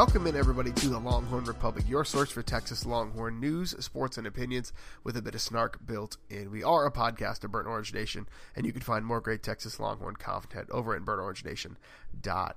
Welcome in, everybody, to the Longhorn Republic, your source for Texas Longhorn news, sports, and opinions with a bit of snark built in. We are a podcast of Burnt Orange Nation, and you can find more great Texas Longhorn content over at burntorangenation.com.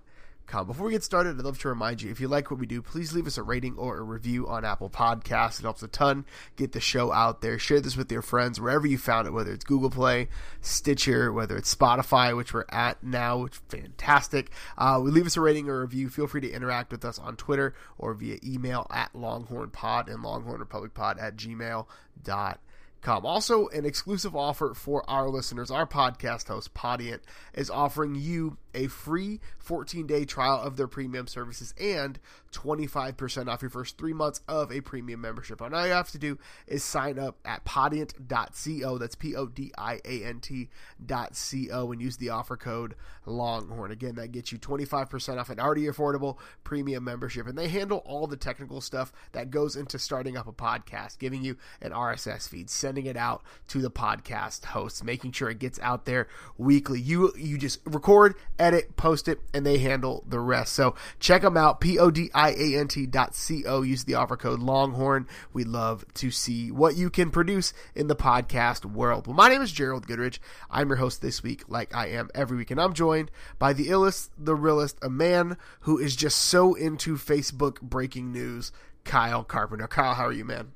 Before we get started, I'd love to remind you if you like what we do, please leave us a rating or a review on Apple Podcasts. It helps a ton get the show out there. Share this with your friends wherever you found it, whether it's Google Play, Stitcher, whether it's Spotify, which we're at now, which is fantastic. Uh, we leave us a rating or review. Feel free to interact with us on Twitter or via email at longhornpod and longhornrepublicpod at gmail.com. Also, an exclusive offer for our listeners. Our podcast host, Podiant, is offering you a free 14 day trial of their premium services and 25% off your first three months of a premium membership. And all you have to do is sign up at podiant.co. That's P O D I A N T.co and use the offer code Longhorn. Again, that gets you 25% off an already affordable premium membership. And they handle all the technical stuff that goes into starting up a podcast, giving you an RSS feed, sending it out to the podcast hosts, making sure it gets out there weekly. You you just record edit, post it, and they handle the rest. So check them out, P O D I A N T dot C O. Use the offer code Longhorn. We love to see what you can produce in the podcast world. Well, my name is Gerald Goodrich. I'm your host this week, like I am every week, and I'm joined by the illest, the realest, a man who is just so into Facebook breaking news, Kyle Carpenter. Kyle, how are you, man?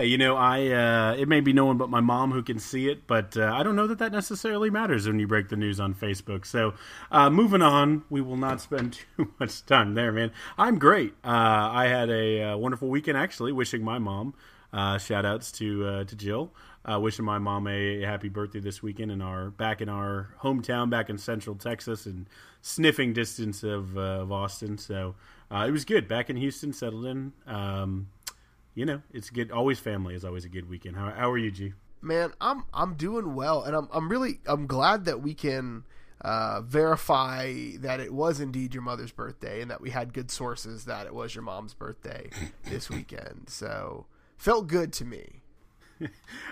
Hey, you know, I uh, it may be no one but my mom who can see it, but uh, I don't know that that necessarily matters when you break the news on Facebook. So, uh, moving on, we will not spend too much time there, man. I'm great. Uh, I had a uh, wonderful weekend, actually. Wishing my mom, uh, shout outs to to Jill, wishing my mom a happy birthday this weekend in our back in our hometown, back in Central Texas, and sniffing distance of, of Austin. So it was good. Back in Houston, settled in. Um, you know, it's good. Always family is always a good weekend. How, how are you, G? Man, I'm I'm doing well, and I'm I'm really I'm glad that we can uh, verify that it was indeed your mother's birthday, and that we had good sources that it was your mom's birthday this weekend. So felt good to me.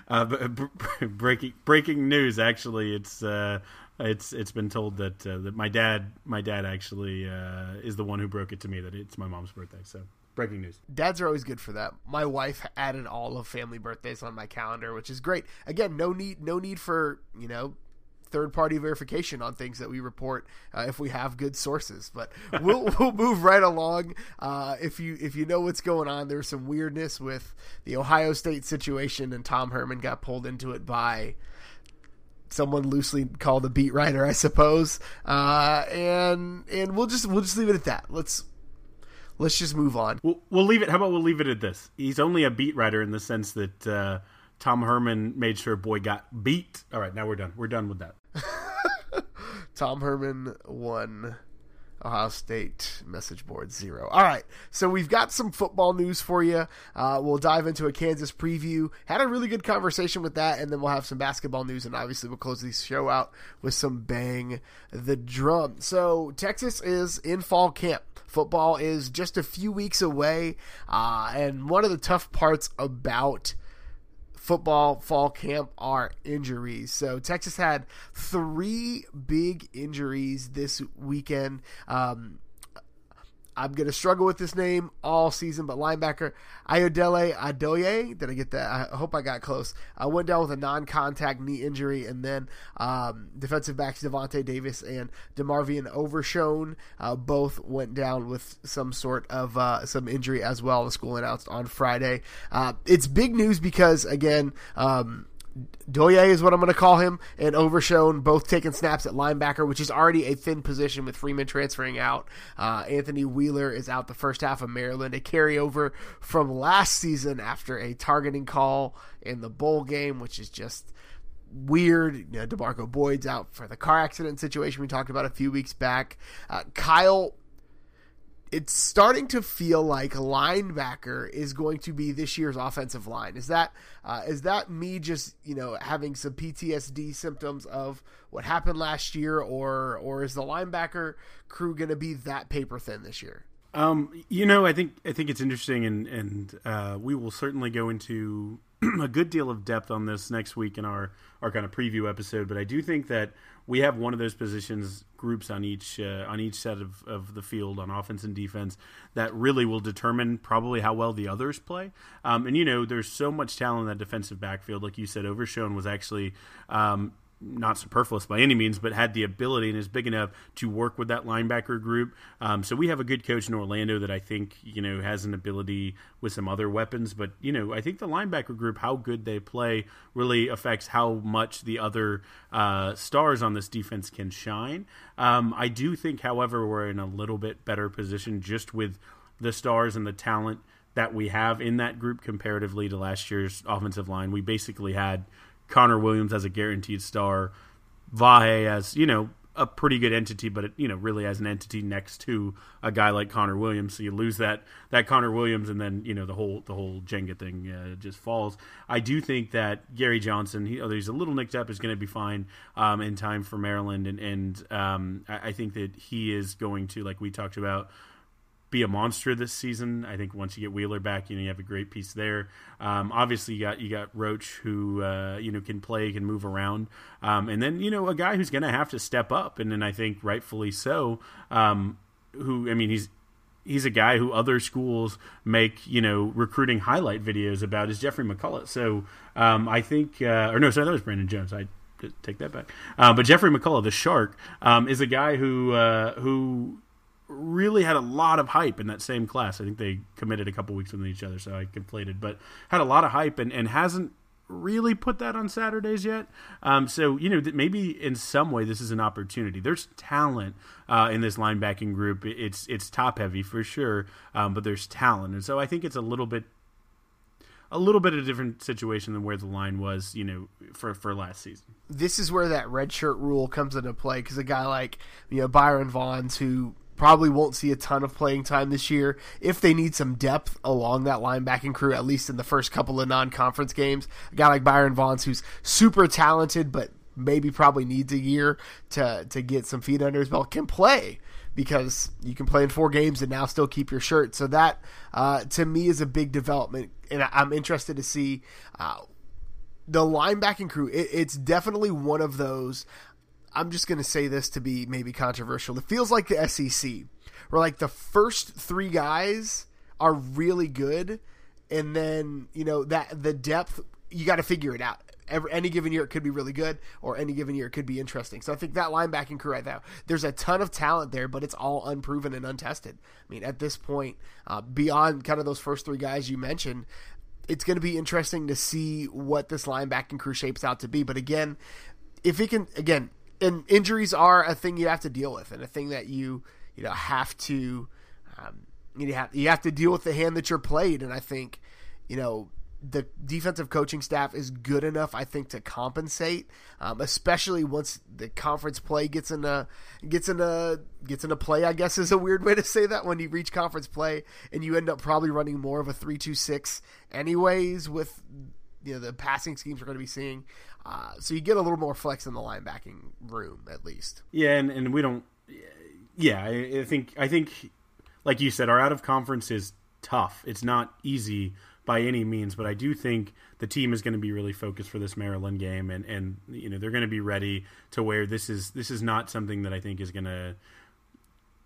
uh, b- b- breaking breaking news. Actually, it's uh, it's it's been told that uh, that my dad my dad actually uh, is the one who broke it to me that it's my mom's birthday. So breaking news. Dads are always good for that. My wife added all of family birthdays on my calendar, which is great. Again, no need no need for you know third party verification on things that we report uh, if we have good sources. But we'll we'll move right along. Uh, if you if you know what's going on, there's some weirdness with the Ohio State situation, and Tom Herman got pulled into it by someone loosely called a beat writer, I suppose. Uh, and and we'll just we'll just leave it at that. Let's let's just move on. We'll, we'll leave it. How about we'll leave it at this? He's only a beat writer in the sense that uh, Tom Herman made sure boy got beat. All right, now we're done. We're done with that. Tom Herman won Ohio State message board zero. All right, so we've got some football news for you. Uh, we'll dive into a Kansas preview. Had a really good conversation with that, and then we'll have some basketball news, and obviously we'll close the show out with some bang the drum. So Texas is in fall camp. Football is just a few weeks away, uh, and one of the tough parts about football fall camp are injuries. So Texas had three big injuries this weekend. Um, I'm going to struggle with this name all season, but linebacker Ayodele Adeoye, did I get that? I hope I got close. I went down with a non contact knee injury, and then um, defensive backs Davante Davis and DeMarvion Overshown uh, both went down with some sort of uh, some injury as well. The school announced on Friday. Uh, it's big news because, again, um, Doye is what I'm going to call him, and Overshown both taking snaps at linebacker, which is already a thin position with Freeman transferring out. Uh, Anthony Wheeler is out the first half of Maryland, a carryover from last season after a targeting call in the bowl game, which is just weird. You know, DeMarco Boyd's out for the car accident situation we talked about a few weeks back. Uh, Kyle it's starting to feel like linebacker is going to be this year's offensive line. Is that uh, is that me just you know having some PTSD symptoms of what happened last year, or or is the linebacker crew going to be that paper thin this year? Um, you know, I think I think it's interesting, and and uh, we will certainly go into a good deal of depth on this next week in our our kind of preview episode, but I do think that we have one of those positions groups on each uh, on each set of, of the field on offense and defense that really will determine probably how well the others play. Um, and you know, there's so much talent in that defensive backfield. Like you said, Overshown was actually um, not superfluous by any means, but had the ability and is big enough to work with that linebacker group. Um, so we have a good coach in Orlando that I think you know has an ability with some other weapons. But you know, I think the linebacker group, how good they play, really affects how much the other uh, stars on this defense can shine. Um, I do think, however, we're in a little bit better position just with the stars and the talent that we have in that group comparatively to last year's offensive line. We basically had Connor Williams as a guaranteed star, Vahe as you know a pretty good entity, but it, you know really as an entity next to a guy like Connor Williams. So you lose that that Connor Williams, and then you know the whole the whole Jenga thing uh, just falls. I do think that Gary Johnson, he, although he's a little nicked up, is going to be fine um, in time for Maryland, and and um, I, I think that he is going to like we talked about be a monster this season. I think once you get Wheeler back, you know you have a great piece there. Um, obviously, you got you got Roach who uh, you know can play, can move around, um, and then you know a guy who's going to have to step up, and then I think rightfully so. Um, who I mean, he's he's a guy who other schools make you know recruiting highlight videos about is Jeffrey McCulloch. So um, I think, uh, or no, sorry, that was Brandon Jones. I take that back. Uh, but Jeffrey McCulloch, the shark, um, is a guy who uh, who really had a lot of hype in that same class. I think they committed a couple weeks with each other, so I conflated, but had a lot of hype and, and hasn't really put that on Saturdays yet. Um, so you know maybe in some way this is an opportunity. There's talent uh, in this linebacking group. It's it's top heavy for sure, um, but there's talent, and so I think it's a little bit. A little bit of a different situation than where the line was, you know, for for last season. This is where that red shirt rule comes into play because a guy like you know Byron Vaughns, who probably won't see a ton of playing time this year. If they need some depth along that linebacking crew, at least in the first couple of non-conference games, a guy like Byron Vaughns, who's super talented, but maybe probably needs a year to to get some feet under his belt, can play because you can play in four games and now still keep your shirt. So that uh, to me is a big development, and I'm interested to see. Uh, the linebacking crew, it, it's definitely one of those. I'm just going to say this to be maybe controversial. It feels like the SEC, where like the first three guys are really good, and then you know that the depth you got to figure it out. Every, any given year it could be really good, or any given year it could be interesting. So I think that linebacking crew right now, there's a ton of talent there, but it's all unproven and untested. I mean, at this point, uh, beyond kind of those first three guys you mentioned, it's going to be interesting to see what this linebacking crew shapes out to be. But again, if it can, again, and injuries are a thing you have to deal with, and a thing that you you know have to um, you have you have to deal with the hand that you're played. And I think you know the defensive coaching staff is good enough, I think, to compensate, um, especially once the conference play gets in a gets into gets into play. I guess is a weird way to say that when you reach conference play and you end up probably running more of a three two six anyways with you know the passing schemes we're going to be seeing. Uh, so you get a little more flex in the linebacking room, at least. Yeah, and, and we don't. Yeah, I, I think I think, like you said, our out of conference is tough. It's not easy by any means, but I do think the team is going to be really focused for this Maryland game, and and you know they're going to be ready to where this is this is not something that I think is going to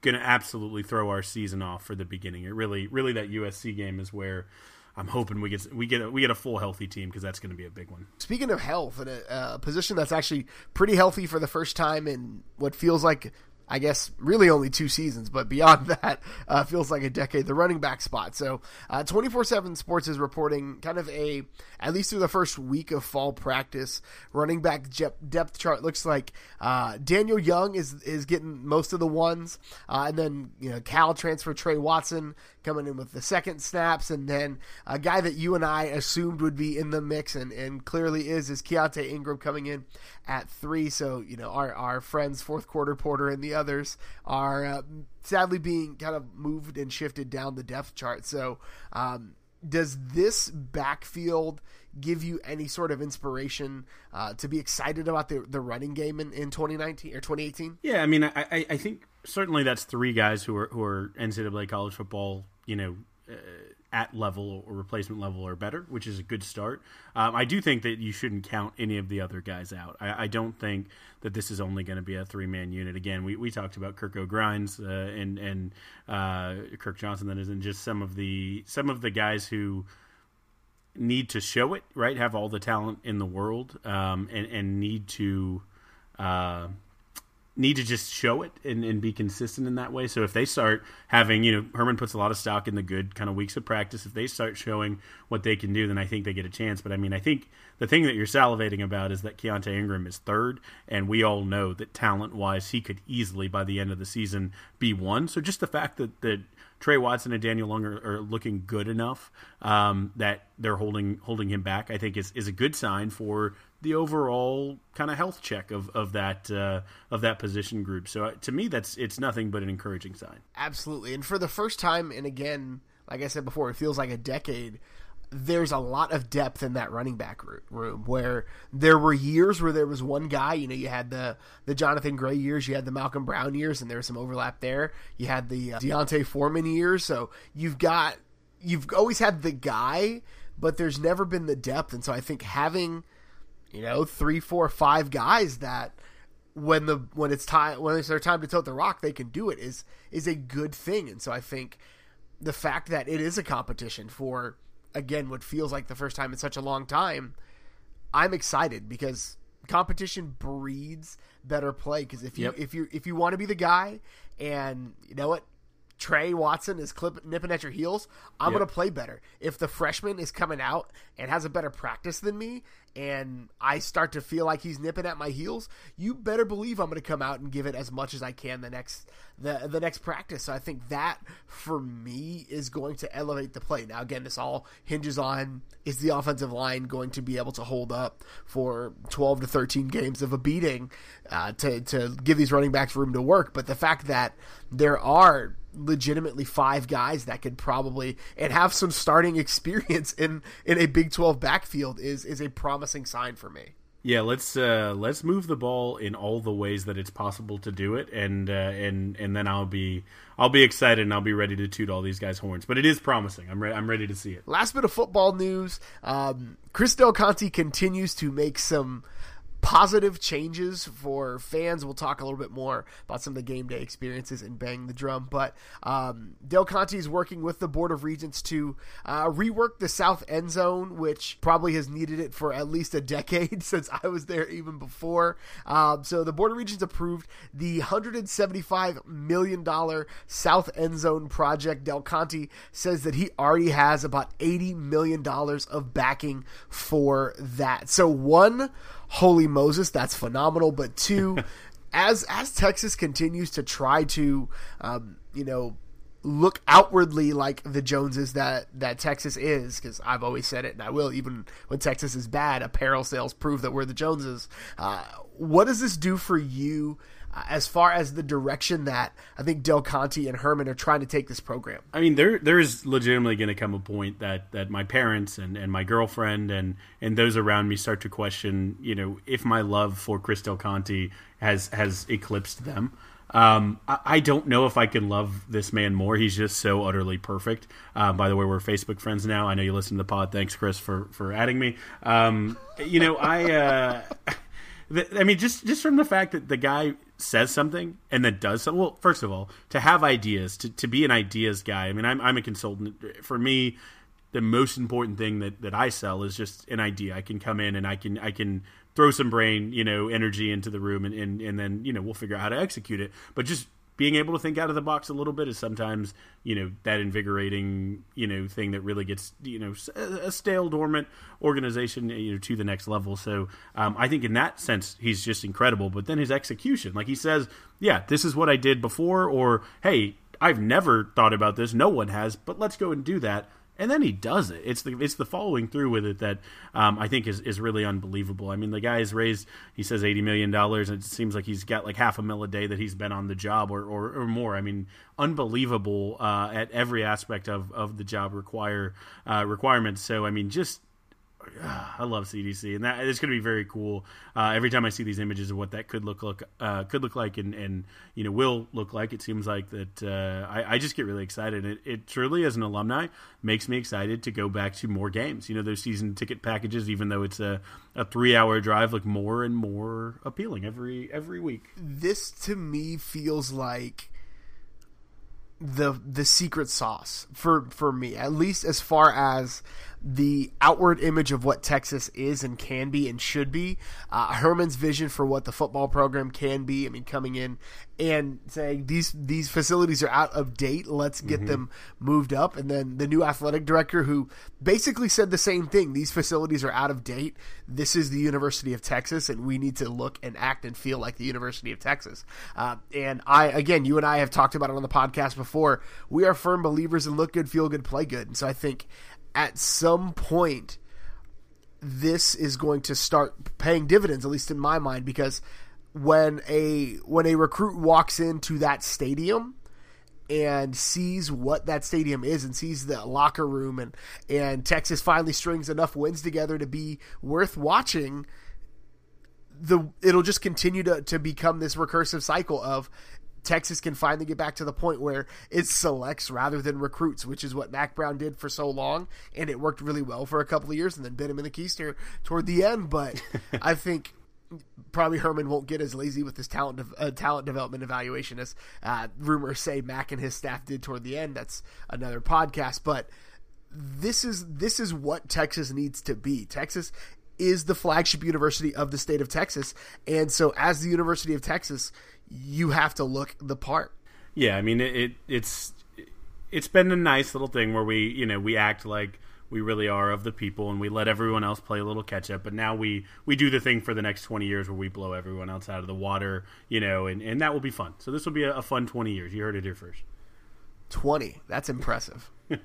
going to absolutely throw our season off for the beginning. It really really that USC game is where I'm hoping we get we get a, we get a full healthy team because that's going to be a big one. Speaking of health, and a, a position that's actually pretty healthy for the first time in what feels like I guess really only two seasons, but beyond that, uh, feels like a decade. The running back spot. So, uh, twenty four seven Sports is reporting kind of a at least through the first week of fall practice, running back depth chart looks like uh, Daniel Young is is getting most of the ones, uh, and then you know Cal transfer Tre Watson coming in with the second snaps, and then a guy that you and I assumed would be in the mix and, and clearly is is Keaontay Ingram coming in at three. So you know our our friends fourth quarter Porter and the others are uh, sadly being kind of moved and shifted down the depth chart. So um, does this backfield give you any sort of inspiration uh, to be excited about the the running game in, in 2019 or 2018? Yeah, I mean, I, I think certainly that's three guys who are who are NCAA college football, you know, uh, at level or replacement level or better, which is a good start. Um, I do think that you shouldn't count any of the other guys out. I, I don't think that this is only going to be a three man unit. Again, we, we talked about Kirk O'Grinds uh, and and uh, Kirk Johnson. That isn't just some of the some of the guys who need to show it, right? Have all the talent in the world, um, and and need to uh, need to just show it and, and be consistent in that way. So if they start having, you know, Herman puts a lot of stock in the good kind of weeks of practice. If they start showing what they can do, then I think they get a chance. But I mean, I think the thing that you're salivating about is that Keaontay Ingram is third, and we all know that talent wise, he could easily by the end of the season be one. So just the fact that that Tre Watson and Daniel Long are, are looking good enough um, that they're holding holding him back, I think is is a good sign for the overall kind of health check of of that uh, of that position group. So uh, to me, that's it's nothing but an encouraging sign. Absolutely, and for the first time, and again, like I said before, it feels like a decade. There's a lot of depth in that running back room where there were years where there was one guy. You know, you had the the Johnathan Gray years, you had the Malcolm Brown years, and there was some overlap there. You had the uh, D'Onta Foreman years, so you've got you've always had the guy, but there's never been the depth. And so I think having you know, three, four, five guys that when the when it's time when it's their time to tote the rock, they can do it is is a good thing. And so I think the fact that it is a competition for again what feels like the first time in such a long time, I'm excited because competition breeds better play. Because if you yep. if you if you want to be the guy, and you know what, Tre Watson is clip, nipping at your heels, I'm yep. going to play better. If the freshman is coming out and has a better practice than me, and I start to feel like he's nipping at my heels, you better believe I'm going to come out and give it as much as I can the next the the next practice. So I think that for me is going to elevate the play. Now again, this all hinges on is the offensive line going to be able to hold up for 12 to 13 games of a beating uh, to to give these running backs room to work. But the fact that there are legitimately five guys that could probably and have some starting experience in in a Big 12 backfield is is a promising sign for me. Yeah, let's uh, let's move the ball in all the ways that it's possible to do it, and uh, and and then I'll be I'll be excited and I'll be ready to toot all these guys' horns. But it is promising. I'm re- I'm ready to see it. Last bit of football news: um, Chris Del Conte continues to make some positive changes for fans. We'll talk a little bit more about some of the game day experiences and bang the drum. But um, Del Conte is working with the Board of Regents to uh, rework the south end zone, which probably has needed it for at least a decade since I was there even before. Um, so the Board of Regents approved the $175 million south end zone project. Del Conte says that he already has about $80 million of backing for that. So one holy Moses, that's phenomenal. But two, as as Texas continues to try to, um, you know, look outwardly like the Joneses that that Texas is, because I've always said it, and I will even when Texas is bad. Apparel sales prove that we're the Joneses. Uh, what does this do for you? As far as the direction that I think Del Conte and Herman are trying to take this program. I mean, there there is legitimately going to come a point that, that my parents and, and my girlfriend and, and those around me start to question, you know, if my love for Chris Del Conte has has eclipsed them. Um, I, I, don't know if I can love this man more. He's just so utterly perfect. Uh, by the way, we're Facebook friends now. I know you listen to the pod. Thanks, Chris, for for adding me. Um, you know, I. Uh, I mean, just just from the fact that the guy says something and then does something. Well, first of all, to have ideas, to, to be an ideas guy. I mean, I'm I'm a consultant. For me, the most important thing that, that I sell is just an idea. I can come in and I can I can throw some brain, you know, energy into the room and, and, and then, you know, we'll figure out how to execute it. But just being able to think out of the box a little bit is sometimes you know that invigorating you know thing that really gets you know a stale dormant organization you know to the next level. So um, i think in that sense he's just incredible. But then his execution like he says yeah this is what i did before or hey i've never thought about this. No one has but let's go and do that and then he does it. It's the it's the following through with it that um, I think is, is really unbelievable. I mean, the guy has raised he says eighty million dollars, and it seems like he's got like half a mil a day that he's been on the job or or, or more. I mean, unbelievable uh, at every aspect of, of the job require uh, requirements. So I mean, just I love CDC, and that it's going to be very cool. Uh, every time I see these images of what that could look like, uh, could look like, and, and you know will look like, it seems like that. Uh, I, I, just get really excited. It, it, truly, as an alumni, makes me excited to go back to more games. You know, those season ticket packages, even though it's a, a three hour drive, look more and more appealing every every week. This to me feels like the the secret sauce for for me at least as far as the outward image of what Texas is and can be and should be. Uh, Herman's vision for what the football program can be. I mean, coming in and saying these these facilities are out of date. Let's get mm-hmm. them moved up. And then the new athletic director who basically said the same thing. These facilities are out of date. This is the University of Texas, and we need to look and act and feel like the University of Texas. Uh, and I, again, you and I have talked about it on the podcast before. We are firm believers in look good, feel good, play good. And so I think at some point this is going to start paying dividends at least in my mind because when a when a recruit walks into that stadium and sees what that stadium is and sees the locker room and and Texas finally strings enough wins together to be worth watching the it'll just continue to, to become this recursive cycle of Texas can finally get back to the point where it selects rather than recruits, which is what Mack Brown did for so long, and it worked really well for a couple of years, and then bit him in the keister toward the end. But I think probably Herman won't get as lazy with his talent uh, talent development evaluation as uh, rumors say Mack and his staff did toward the end. That's another podcast, but this is this is what Texas needs to be. Texas is the flagship university of the state of Texas, and so as the University of Texas you have to look the part. Yeah, I mean it, it it's it's been a nice little thing where we you know we act like we really are of the people and we let everyone else play a little catch up but now we we do the thing for the next 20 years where we blow everyone else out of the water you know and, and that will be fun. So this will be a, a fun 20 years. You heard it here first. 20 that's impressive.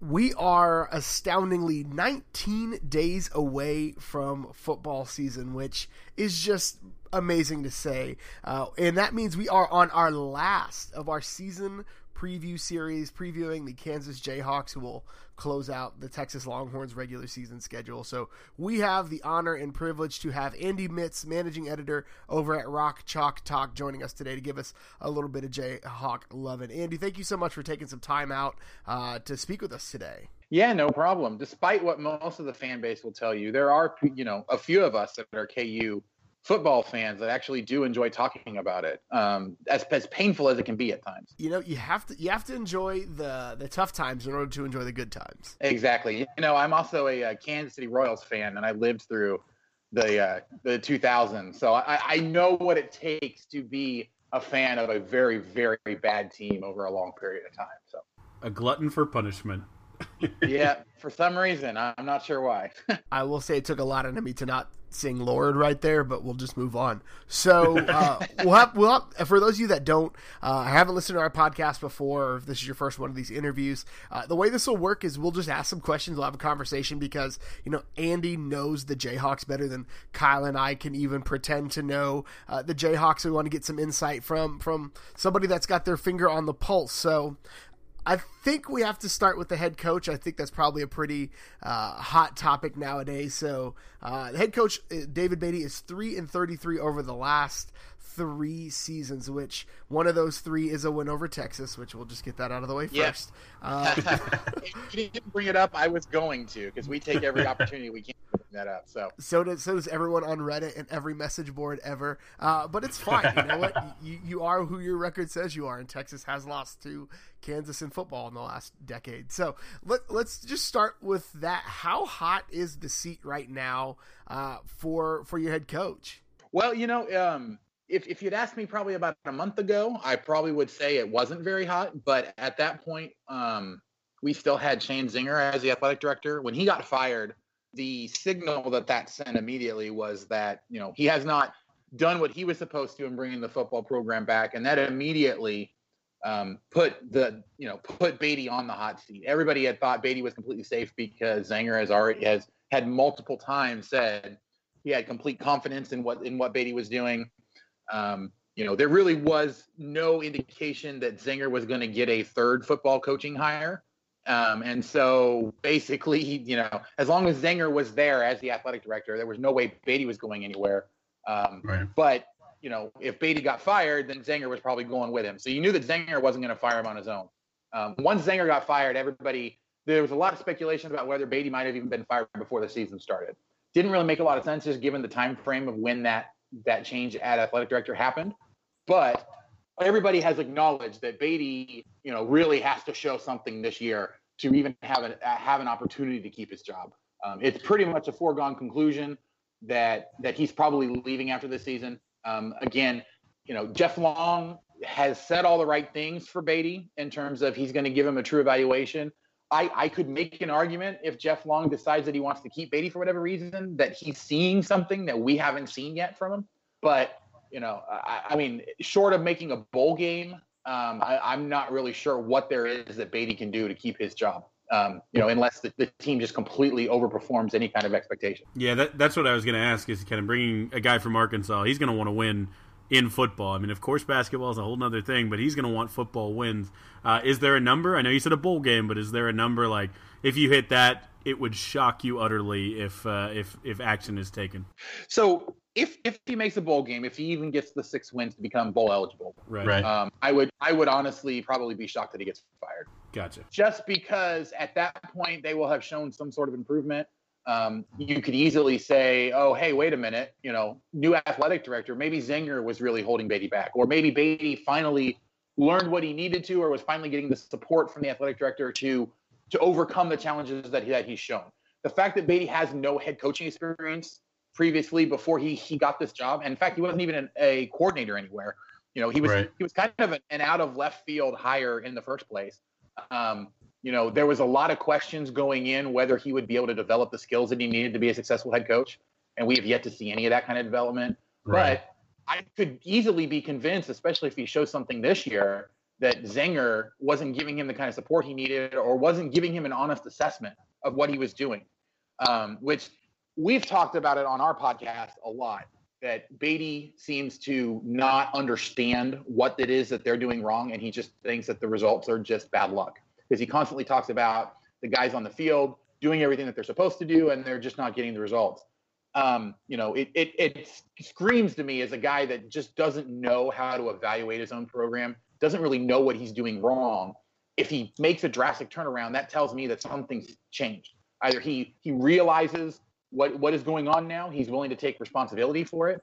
We are astoundingly 19 days away from football season which is just amazing to say. Uh, and that means we are on our last of our season preview series, previewing the Kansas Jayhawks, who will close out the Texas Longhorns regular season schedule. So we have the honor and privilege to have Andy Mitts, managing editor over at Rock Chalk Talk, joining us today to give us a little bit of Jayhawk loving. Andy, thank you so much for taking some time out uh, to speak with us today. Yeah, no problem. Despite what most of the fan base will tell you, there are you know a few of us that are KU football fans that actually do enjoy talking about it, um, as as painful as it can be at times. You know, you have to you have to enjoy the the tough times in order to enjoy the good times. Exactly. You know, I'm also a, a Kansas City Royals fan, and I lived through the uh, the 2000s, so I, I know what it takes to be a fan of a very very bad team over a long period of time. So a glutton for punishment. yeah, for some reason, I'm not sure why. I will say it took a lot of me to not sing Lord right there, but we'll just move on. So uh, we'll have we'll have, for those of you that don't uh, haven't listened to our podcast before, or if this is your first one of these interviews, uh, the way this will work is we'll just ask some questions, we'll have a conversation because you know Andy knows the Jayhawks better than Kyle and I can even pretend to know uh, the Jayhawks. We want to get some insight from from somebody that's got their finger on the pulse. So I think we have to start with the head coach. I think that's probably a pretty uh, hot topic nowadays. So, uh, head coach uh, David Beaty is three and thirty-three over the last three seasons, which one of those three is a win over Texas, which we'll just get that out of the way first. Uh, if you didn't bring it up, I was going to because we take every opportunity we can to bring that up. So so does so does everyone on Reddit and every message board ever. Uh, but it's fine. You know what? You, you are who your record says you are, and Texas has lost to Kansas in football in the last decade. So let, let's just start with that. How hot is the seat right now uh, for for your head coach? Well, you know, um, if if you'd asked me probably about a month ago, I probably would say it wasn't very hot. But at that point, um, we still had Sheahon Zenger as the athletic director. When he got fired, the signal that that sent immediately was that you know he has not done what he was supposed to in bringing the football program back, and that immediately um, put the you know put Beaty on the hot seat. Everybody had thought Beaty was completely safe because Zenger has already has had multiple times said he had complete confidence in what in what Beaty was doing. Um, you know, there really was no indication that Zenger was going to get a third football coaching hire. Um, and so basically, you know, as long as Zenger was there as the athletic director, there was no way Beaty was going anywhere. Um, right. But you know, if Beaty got fired, then Zenger was probably going with him. So you knew that Zenger wasn't going to fire him on his own. Um, once Zenger got fired, everybody there was a lot of speculation about whether Beaty might have even been fired before the season started. Didn't really make a lot of sense just given the time frame of when that that change at athletic director happened. But everybody has acknowledged that Beaty, you know, really has to show something this year to even have an have an opportunity to keep his job. Um, it's pretty much a foregone conclusion that that he's probably leaving after this season. Um, again, you know, Jeff Long has said all the right things for Beaty in terms of he's going to give him a true evaluation. I, I could make an argument if Jeff Long decides that he wants to keep Beaty for whatever reason, that he's seeing something that we haven't seen yet from him. But, you know, I, I mean, short of making a bowl game, um, I, am not really sure what there is that Beaty can do to keep his job. Um, you know, unless the, the, team just completely overperforms any kind of expectation. Yeah, that, that's what I was going to ask. Is kind of bringing a guy from Arkansas. He's going to want to win in football. I mean, of course, basketball is a whole other thing, but he's going to want football wins. Uh, is there a number? I know you said a bowl game, but is there a number like if you hit that, it would shock you utterly if uh, if if action is taken? So if if he makes a bowl game, if he even gets the six wins to become bowl eligible, right? right. Um, I would I would honestly probably be shocked that he gets fired. Gotcha. Just because at that point they will have shown some sort of improvement um, you could easily say, oh, hey, wait a minute, you know, new athletic director, maybe Zenger was really holding Beaty back, or maybe Beaty finally learned what he needed to, or was finally getting the support from the athletic director to to overcome the challenges that he, that he's shown. The fact that Beaty has no head coaching experience previously before he he got this job, and in fact, he wasn't even an, a coordinator anywhere. You know, he was right. he was kind of an, an out of left field hire in the first place. Um, you know, there was a lot of questions going in whether he would be able to develop the skills that he needed to be a successful head coach. And we have yet to see any of that kind of development. Right. But I could easily be convinced, especially if he shows something this year, that Zenger wasn't giving him the kind of support he needed or wasn't giving him an honest assessment of what he was doing. Um, which we've talked about it on our podcast a lot that Beaty seems to not understand what it is that they're doing wrong, and he just thinks that the results are just bad luck because he constantly talks about the guys on the field doing everything that they're supposed to do and they're just not getting the results. Um, you know, it, it, it screams to me as a guy that just doesn't know how to evaluate his own program, doesn't really know what he's doing wrong. If he makes a drastic turnaround, that tells me that something's changed. Either he he realizes what what is going on now, he's willing to take responsibility for it,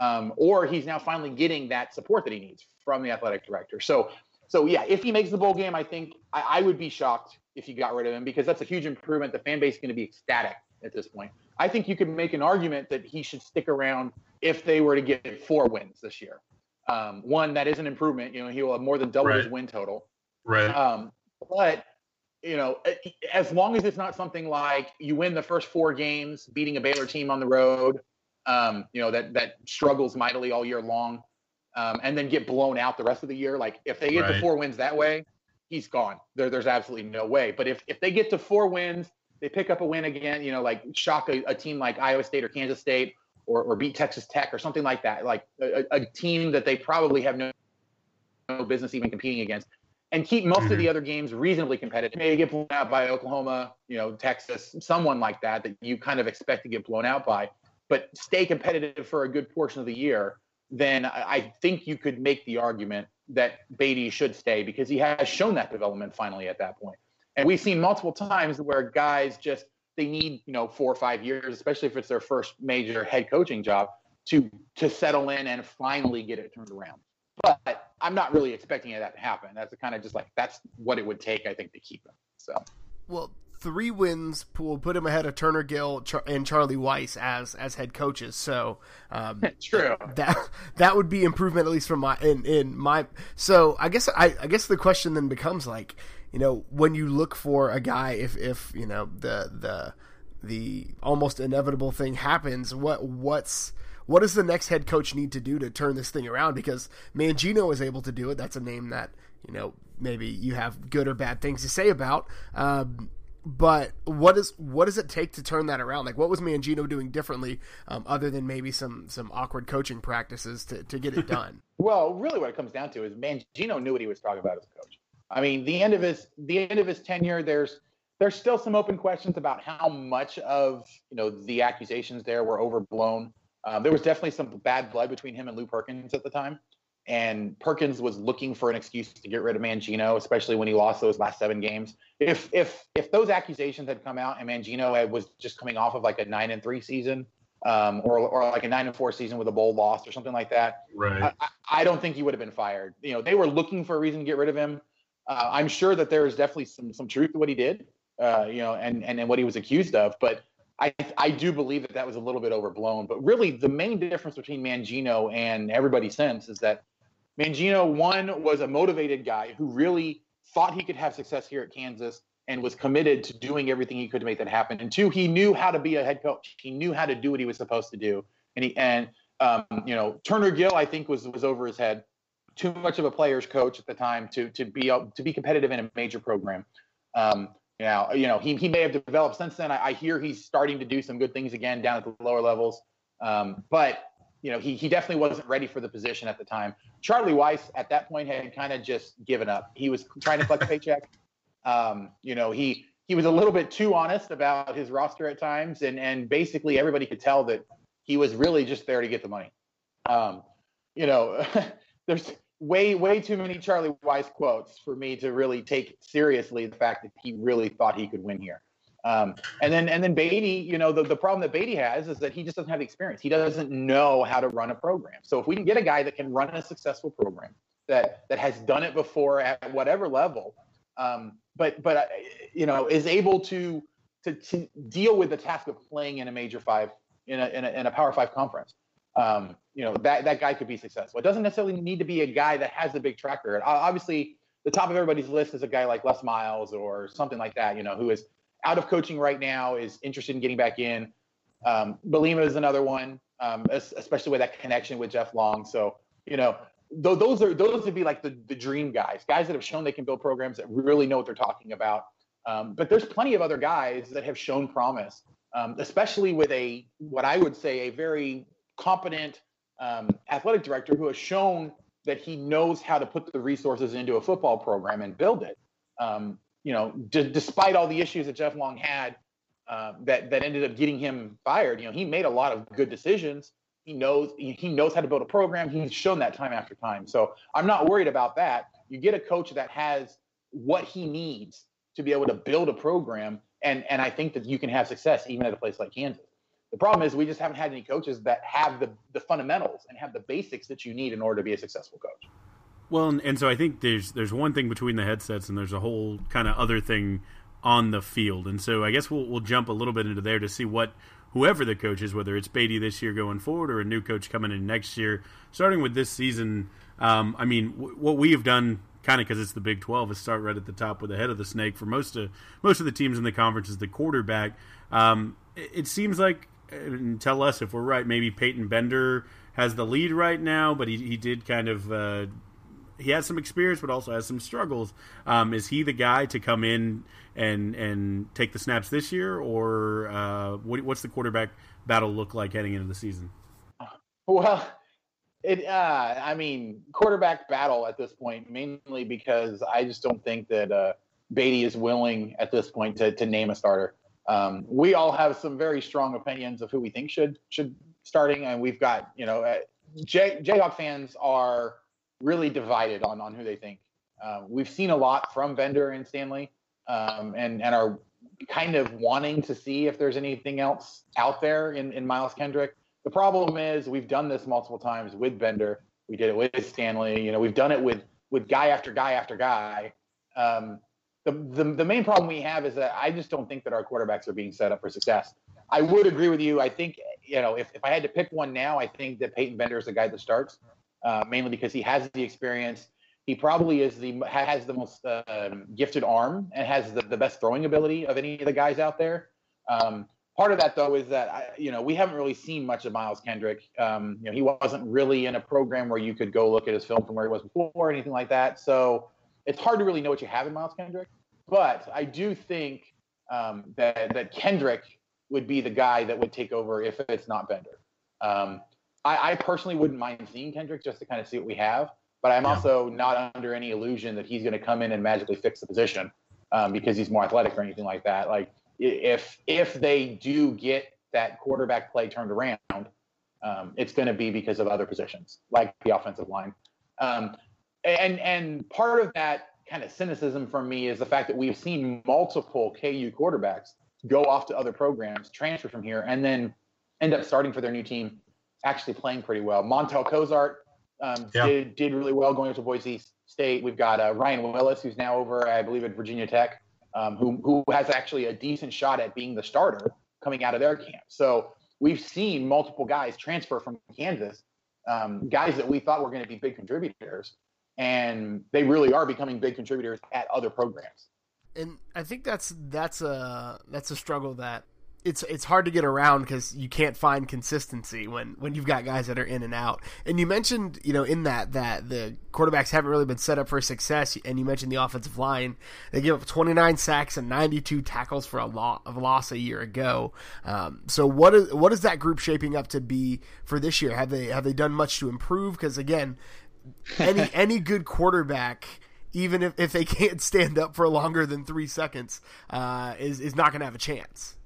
um, or he's now finally getting that support that he needs from the athletic director. So so yeah, if he makes the bowl game, I think I, I would be shocked if you got rid of him because that's a huge improvement. The fan base is going to be ecstatic at this point. I think you could make an argument that he should stick around if they were to get four wins this year. Um, one that is an improvement. You know, he will have more than double right. his win total. Right. Um, but you know, as long as it's not something like you win the first four games, beating a Baylor team on the road, um, you know that that struggles mightily all year long um, and then get blown out the rest of the year. Like if they get right. to four wins that way, he's gone. There, there's absolutely no way. But if if they get to four wins, they pick up a win again. You know, like shock a, a team like Iowa State or Kansas State, or, or beat Texas Tech or something like that. Like a, a team that they probably have no, no business even competing against. And keep most mm-hmm. of the mm-hmm. other games reasonably competitive. Maybe get blown out by Oklahoma, you know, Texas, someone like that that you kind of expect to get blown out by, but stay competitive for a good portion of the year then I think you could make the argument that Beaty should stay because he has shown that development finally at that point. And we've seen multiple times where guys just they need you know four or five years, especially if it's their first major head coaching job, to to settle in and finally get it turned around. But I'm not really expecting that to happen. That's kind of just like that's what it would take, I think, to keep him. So. Well, three wins will put him ahead of Turner Gill and Charlie Weis as as head coaches. So um, true that that would be improvement at least from my in in my. So I guess I I guess the question then becomes like you know when you look for a guy if if you know the the the almost inevitable thing happens what what's what does the next head coach need to do to turn this thing around because Mangino is able to do it that's a name that you know maybe you have good or bad things to say about um, but what is what does it take to turn that around? Like, what was Mangino doing differently, um, other than maybe some some awkward coaching practices to, to get it done? well, really, what it comes down to is Mangino knew what he was talking about as a coach. I mean, the end of his the end of his tenure, there's there's still some open questions about how much of you know the accusations there were overblown. Um, there was definitely some bad blood between him and Lew Perkins at the time, and Perkins was looking for an excuse to get rid of Mangino, especially when he lost those last seven games. If if if those accusations had come out and Mangino had, was just coming off of like a nine and three season, um, or or like a nine and four season with a bowl loss or something like that, right? I, I don't think he would have been fired. You know, they were looking for a reason to get rid of him. Uh, I'm sure that there is definitely some some truth to what he did, uh, you know, and and and what he was accused of, but. I, I do believe that that was a little bit overblown, but really the main difference between Mangino and everybody since is that Mangino, one, was a motivated guy who really thought he could have success here at Kansas and was committed to doing everything he could to make that happen. And two, he knew how to be a head coach. He knew how to do what he was supposed to do. And he and um, you know Turner Gill, I think, was was over his head. Too much of a player's coach at the time to to be to be competitive in a major program. Um, now, you know, he, he may have developed since then. I, I, hear he's starting to do some good things again down at the lower levels. Um, but you know, he, he definitely wasn't ready for the position at the time. Charlie Weis at that point had kind of just given up. He was trying to collect a paycheck. Um, you know, he he was a little bit too honest about his roster at times, and and basically everybody could tell that he was really just there to get the money. Um, you know, there's way way too many Charlie Weis quotes for me to really take seriously the fact that he really thought he could win here. Um, and then and then Beaty, you know, the, the problem that Beaty has is that he just doesn't have the experience. He doesn't know how to run a program. So if we can get a guy that can run a successful program that that has done it before at whatever level, um, but but uh, you know is able to, to to deal with the task of playing in a major five in a in a, in a power five conference. Um, you know that that guy could be successful. It doesn't necessarily need to be a guy that has a big track record. Obviously, the top of everybody's list is a guy like Les Miles or something like that. You know, who is out of coaching right now, is interested in getting back in. Um, Bielema is another one, um, especially with that connection with Jeff Long. So, you know, th- those are those would be like the, the dream guys, guys that have shown they can build programs that really know what they're talking about. Um, but there's plenty of other guys that have shown promise, um, especially with a what I would say a very competent um, athletic director who has shown that he knows how to put the resources into a football program and build it. Um, you know, d- despite all the issues that Jeff Long had uh, that that ended up getting him fired, you know, he made a lot of good decisions. He knows he knows how to build a program. He's shown that time after time. So I'm not worried about that. You get a coach that has what he needs to be able to build a program, and and I think that you can have success even at a place like Kansas. The problem is we just haven't had any coaches that have the the fundamentals and have the basics that you need in order to be a successful coach. Well, and, and so I think there's there's one thing between the headsets, and there's a whole kind of other thing on the field, and so I guess we'll we'll jump a little bit into there to see what whoever the coach is, whether it's Beaty this year going forward or a new coach coming in next year, starting with this season. Um, I mean, w- what we have done, kind of because it's the Big Twelve, is start right at the top with the head of the snake for most of most of the teams in the conference is the quarterback. Um, it, it seems like, and tell us if we're right. Maybe Peyton Bender has the lead right now, but he, he did kind of uh, he has some experience, but also has some struggles. Um, is he the guy to come in and and take the snaps this year, or uh, what, what's the quarterback battle look like heading into the season? Well, it. Uh, I mean, quarterback battle at this point, mainly because I just don't think that uh, Beaty is willing at this point to to name a starter. Um, we all have some very strong opinions of who we think should should starting, and we've got you know, uh, Jay, Jayhawk fans are really divided on on who they think. Uh, we've seen a lot from Bender and Stanley, um, and and are kind of wanting to see if there's anything else out there in, in Miles Kendrick. The problem is we've done this multiple times with Bender. We did it with Stanley. You know, we've done it with with guy after guy after guy. Um, the, the the main problem we have is that I just don't think that our quarterbacks are being set up for success. I would agree with you. I think you know if, if I had to pick one now, I think that Peyton Bender is the guy that starts uh, mainly because he has the experience. He probably is the has the most uh, gifted arm and has the, the best throwing ability of any of the guys out there. Um, part of that though is that I, you know we haven't really seen much of Miles Kendrick. Um, you know he wasn't really in a program where you could go look at his film from where he was before or anything like that. So it's hard to really know what you have in Miles Kendrick. But I do think um, that that Kendrick would be the guy that would take over if it's not Bender. Um, I, I, personally wouldn't mind seeing Kendrick just to kind of see what we have. but I'm yeah. also not under any illusion that he's going to come in and magically fix the position um, because he's more athletic or anything like that. Like if if they do get that quarterback play turned around, um, it's going to be because of other positions like the offensive line. Um, and and part of that kind of cynicism from me is the fact that we've seen multiple KU quarterbacks go off to other programs, transfer from here, and then end up starting for their new team, actually playing pretty well. Montell Cozart um, yeah. did did really well going to Boise State. We've got uh, Ryan Willis, who's now over, I believe, at Virginia Tech, um, who who has actually a decent shot at being the starter coming out of their camp. So we've seen multiple guys transfer from Kansas, um, guys that we thought were going to be big contributors, and they really are becoming big contributors at other programs. And I think that's that's a that's a struggle that it's it's hard to get around because you can't find consistency when when you've got guys that are in and out. And you mentioned, you know, in that that the quarterbacks haven't really been set up for success. And you mentioned the offensive line; they give up 29 sacks and 92 tackles for a lot of loss a year ago. Um, so what is what is that group shaping up to be for this year? Have they have they done much to improve? Because again, any any good quarterback even if, if they can't stand up for longer than three seconds, uh, is is not going to have a chance.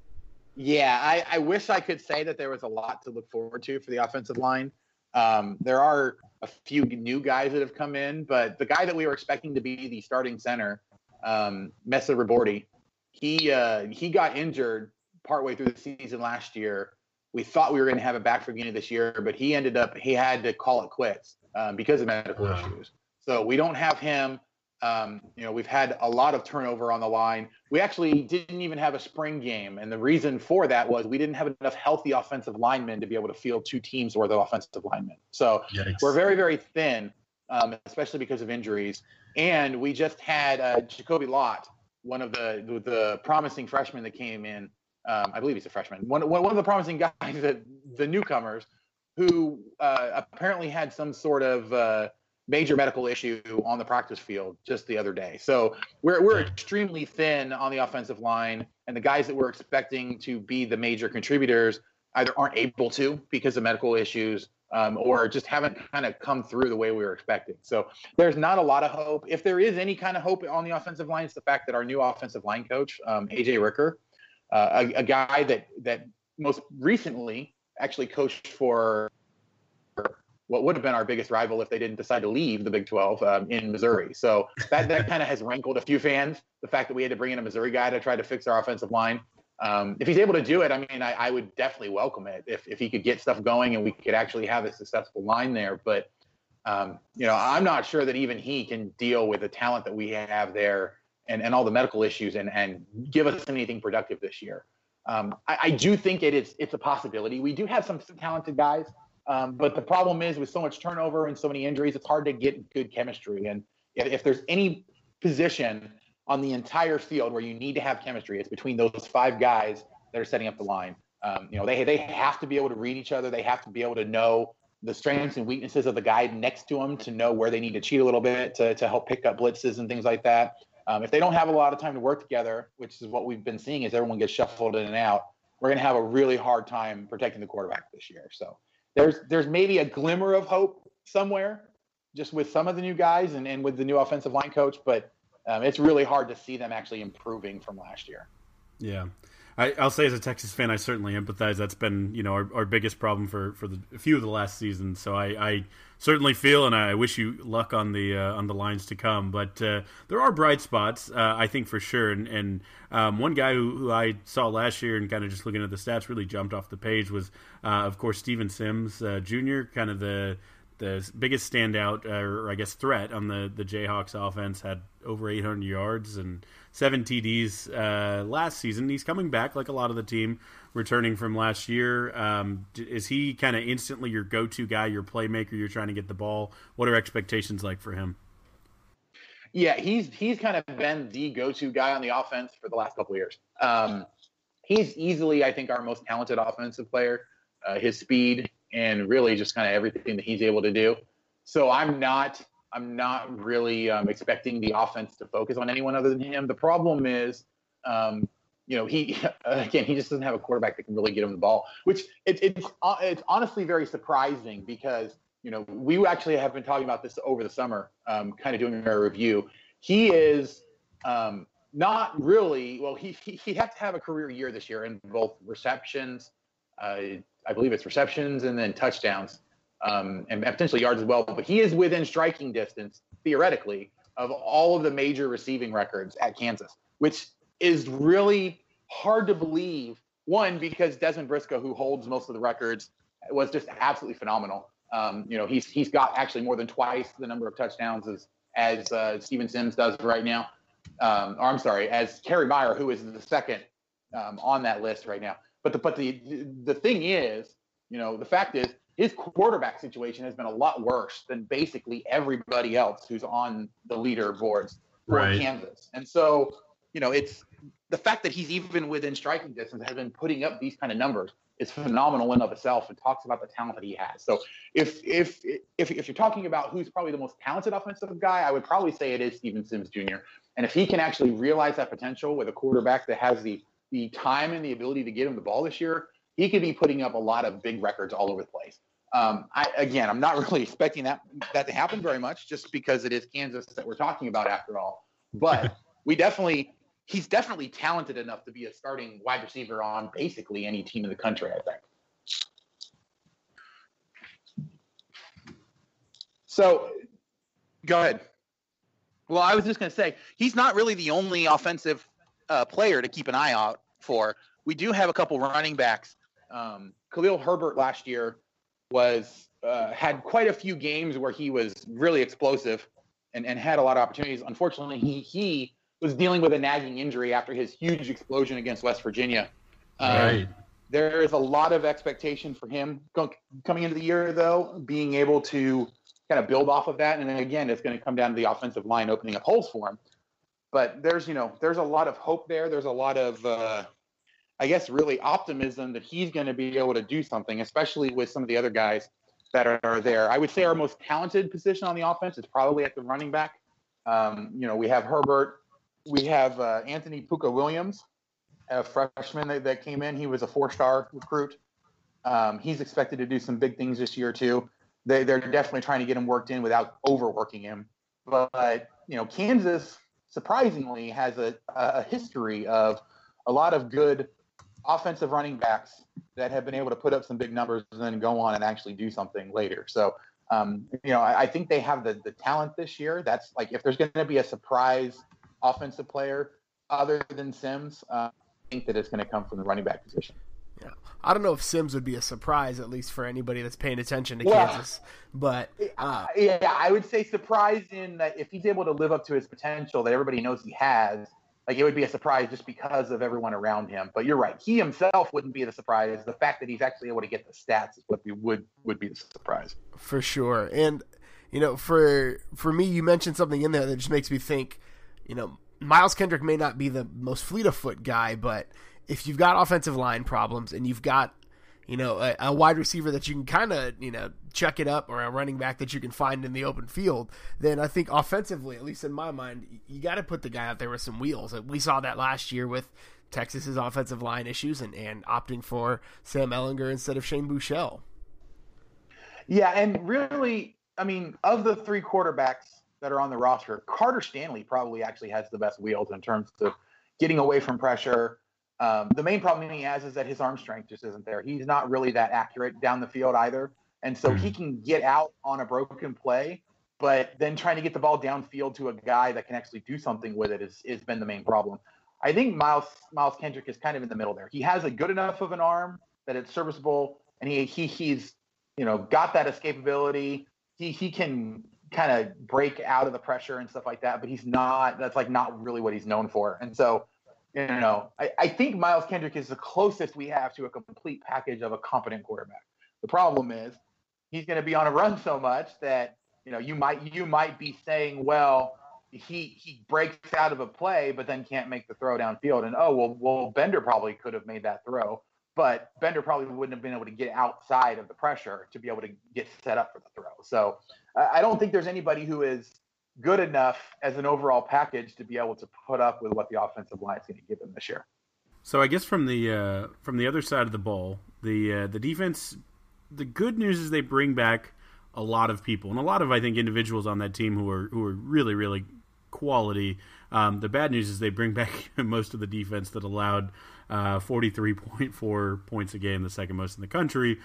Yeah, I, I, wish I could say that there was a lot to look forward to for the offensive line. Um, there are a few new guys that have come in, but the guy that we were expecting to be the starting center, um, Mesa Ribordi, he uh, he got injured partway through the season last year. We thought we were going to have it back for the beginning of this year, but he ended up he had to call it quits um, because of medical wow. issues. So we don't have him. Um, you know, we've had a lot of turnover on the line. We actually didn't even have a spring game, and the reason for that was we didn't have enough healthy offensive linemen to be able to field two teams worth of offensive linemen. So Yikes. we're very, very thin, um, especially because of injuries. And we just had uh, Jacoby Lott, one of the, the, the promising freshmen that came in. Um, I believe he's a freshman. One, one of the promising guys that the newcomers who uh, apparently had some sort of uh, major medical issue on the practice field just the other day. So we're we're extremely thin on the offensive line, and the guys that we're expecting to be the major contributors either aren't able to because of medical issues. Um, or just haven't kind of come through the way we were expecting. So there's not a lot of hope. If there is any kind of hope on the offensive line, it's the fact that our new offensive line coach, um, AJ Ricker, uh, a, a guy that that most recently actually coached for what would have been our biggest rival if they didn't decide to leave the Big 12 um, in Missouri. So that, that kind of has rankled a few fans, the fact that we had to bring in a Missouri guy to try to fix our offensive line. Um, if he's able to do it, I mean, I, I, would definitely welcome it if, if he could get stuff going and we could actually have a successful line there. But, um, you know, I'm not sure that even he can deal with the talent that we have there and, and all the medical issues and, and give us anything productive this year. Um, I, I, do think it is it's a possibility. We do have some talented guys. Um, but the problem is with so much turnover and so many injuries, it's hard to get good chemistry. And if there's any position on the entire field where you need to have chemistry, it's between those five guys that are setting up the line. Um, you know, they they have to be able to read each other. They have to be able to know the strengths and weaknesses of the guy next to them to know where they need to cheat a little bit to, to help pick up blitzes and things like that. Um, if they don't have a lot of time to work together, which is what we've been seeing as everyone gets shuffled in and out, we're going to have a really hard time protecting the quarterback this year. So there's there's maybe a glimmer of hope somewhere, just with some of the new guys and, and with the new offensive line coach, but um, it's really hard to see them actually improving from last year. Yeah. I, will say as a Texas fan, I certainly empathize. That's been you know our, our biggest problem for, for the, a few of the last seasons. So I, I certainly feel, and I wish you luck on the uh, on the lines to come. But uh, there are bright spots, uh, I think for sure. And, and um, one guy who, who, I saw last year and kind of just looking at the stats really jumped off the page was, uh, of course, Steven Sims uh, Jr. Kind of the the biggest standout, uh, or I guess threat on the the Jayhawks offense had over 800 yards and seven TDs uh, last season. He's coming back like a lot of the team returning from last year. Um, is he kind of instantly your go to guy, your playmaker? You're trying to get the ball. What are expectations like for him? Yeah, he's he's kind of been the go to guy on the offense for the last couple years. Um, he's easily, I think, our most talented offensive player. Uh, his speed, and really just kind of everything that he's able to do. So I'm not I'm not really um, expecting the offense to focus on anyone other than him. The problem is, um, you know, he again he just doesn't have a quarterback that can really get him the ball, which it, it's uh, it's honestly very surprising because you know, we actually have been talking about this over the summer, um, kind of doing our review. He is um, not really well. He, he he has to have a career year this year in both receptions. Uh, I believe it's receptions and then touchdowns, um, and potentially yards as well. But he is within striking distance theoretically of all of the major receiving records at Kansas, which is really hard to believe. One because Dezmon Briscoe, who holds most of the records, was just absolutely phenomenal. Um, you know, he's he's got actually more than twice the number of touchdowns as as uh, Steven Sims does right now. Um, or I'm sorry, as Kerry Meier, who is the second um, on that list right now. But the but the the thing is, you know, the fact is his quarterback situation has been a lot worse than basically everybody else who's on the leaderboards for right. Kansas. And so, you know, it's the fact that he's even within striking distance has been putting up these kind of numbers is phenomenal in of itself and talks about the talent that he has. So if if if if you're talking about who's probably the most talented offensive guy, I would probably say it is Steven Sims Jr. And if he can actually realize that potential with a quarterback that has the the time and the ability to get him the ball this year, he could be putting up a lot of big records all over the place. Um, I, again, I'm not really expecting that that to happen very much, just because it is Kansas that we're talking about after all. But we definitely he's definitely talented enough to be a starting wide receiver on basically any team in the country, I think. So go ahead. Well, I was just going to say he's not really the only offensive uh, player to keep an eye out for. We do have a couple running backs. Um, Khalil Herbert last year was uh, had quite a few games where he was really explosive and, and had a lot of opportunities. Unfortunately, he he was dealing with a nagging injury after his huge explosion against West Virginia. Um, right. There is a lot of expectation for him coming into the year, though, being able to kind of build off of that. And then again, it's going to come down to the offensive line opening up holes for him. But there's, you know, there's a lot of hope there. There's a lot of, uh, I guess, really optimism that he's going to be able to do something, especially with some of the other guys that are there. I would say our most talented position on the offense is probably at the running back. Um, you know, we have Herbert, we have uh, Anthony Pooka Williams, a freshman that, that, came in. He was a four-star recruit. Um, he's expected to do some big things this year too. They, they're definitely trying to get him worked in without overworking him. But you know, Kansas surprisingly has a, a history of a lot of good offensive running backs that have been able to put up some big numbers and then go on and actually do something later. So, um, you know, I, I, think they have the, the talent this year. That's like if there's going to be a surprise offensive player other than Sims, uh, I think that it's going to come from the running back position. Yeah. I don't know if Sims would be a surprise, at least for anybody that's paying attention to well, Kansas. But uh, yeah, I would say surprise in that if he's able to live up to his potential that everybody knows he has, like it would be a surprise just because of everyone around him. But you're right, he himself wouldn't be the surprise. The fact that he's actually able to get the stats is what would would be the surprise for sure. And you know, for for me, you mentioned something in there that just makes me think you know, Miles Kendrick may not be the most fleet of foot guy, but if you've got offensive line problems and you've got, you know, a, a wide receiver that you can kind of, you know, check it up or a running back that you can find in the open field, then I think offensively, at least in my mind, you got to put the guy out there with some wheels. We saw that last year with Texas's offensive line issues and, and opting for Sam Ehlinger instead of Shane Buechele. Yeah, and really, I mean, of the three quarterbacks that are on the roster, Carter Stanley probably actually has the best wheels in terms of getting away from pressure. Um, the main problem he has is that his arm strength just isn't there. He's not really that accurate down the field either. And so he hmm. can get out on a broken play, but then trying to get the ball downfield to a guy that can actually do something with it is has been the main problem. I think Miles Miles Kendrick is kind of in the middle there. He has a good enough of an arm that it's serviceable, and he he he's you know got that escapability. He he can kind of break out of the pressure and stuff like that, but he's not, that's like not really what he's known for. And so, you know, I, I think Miles Kendrick is the closest we have to a complete package of a competent quarterback. The problem is he's going to be on a run so much that, you know, you might, you might be saying, well, he, he breaks out of a play, but then can't make the throw downfield. And, oh, well, well, Bender probably could have made that throw but Bender probably wouldn't have been able to get outside of the pressure to be able to get set up for the throw. So I don't think there's anybody who is good enough as an overall package to be able to put up with what the offensive line is going to give them this year. So I guess from the uh, from the other side of the ball, the uh, the defense, the good news is they bring back a lot of people and a lot of I think individuals on that team who are who are really really quality. Um, the bad news is they bring back most of the defense that allowed uh, 43.4 points a game, the second most in the country.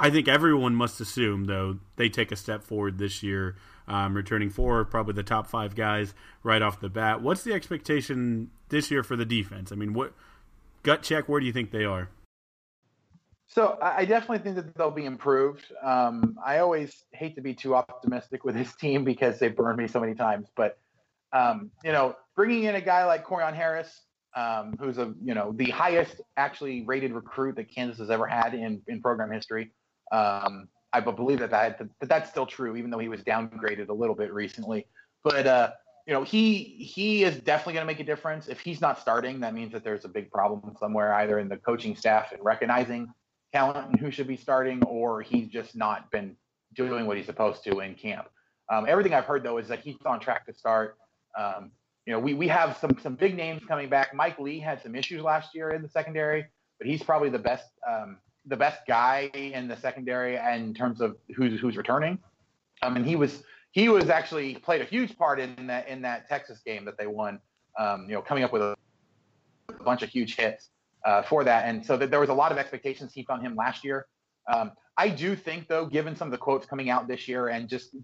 I think everyone must assume, though, they take a step forward this year, um, returning four, probably the top five guys right off the bat. What's the expectation this year for the defense? I mean, what gut check? Where do you think they are? So I definitely think that they'll be improved. Um, I always hate to be too optimistic with this team because they burned me so many times. But um, you know, bringing in a guy like Corione Harris, um, who's a you know the highest actually rated recruit that Kansas has ever had in in program history. Um, I believe that, that that that's still true, even though he was downgraded a little bit recently. But uh, you know, he he is definitely going to make a difference. If he's not starting, that means that there's a big problem somewhere, either in the coaching staff and recognizing talent and who should be starting, or he's just not been doing what he's supposed to in camp. Um, everything I've heard though is that he's on track to start. Um, you know, we we have some some big names coming back. Mike Lee had some issues last year in the secondary, but he's probably the best um, the best guy in the secondary in terms of who's who's returning. I mean, he was he was actually played a huge part in that in that Texas game that they won. Um, you know, coming up with a, a bunch of huge hits uh, for that, and so that there was a lot of expectations heaped on him last year. Um, I do think, though, given some of the quotes coming out this year and just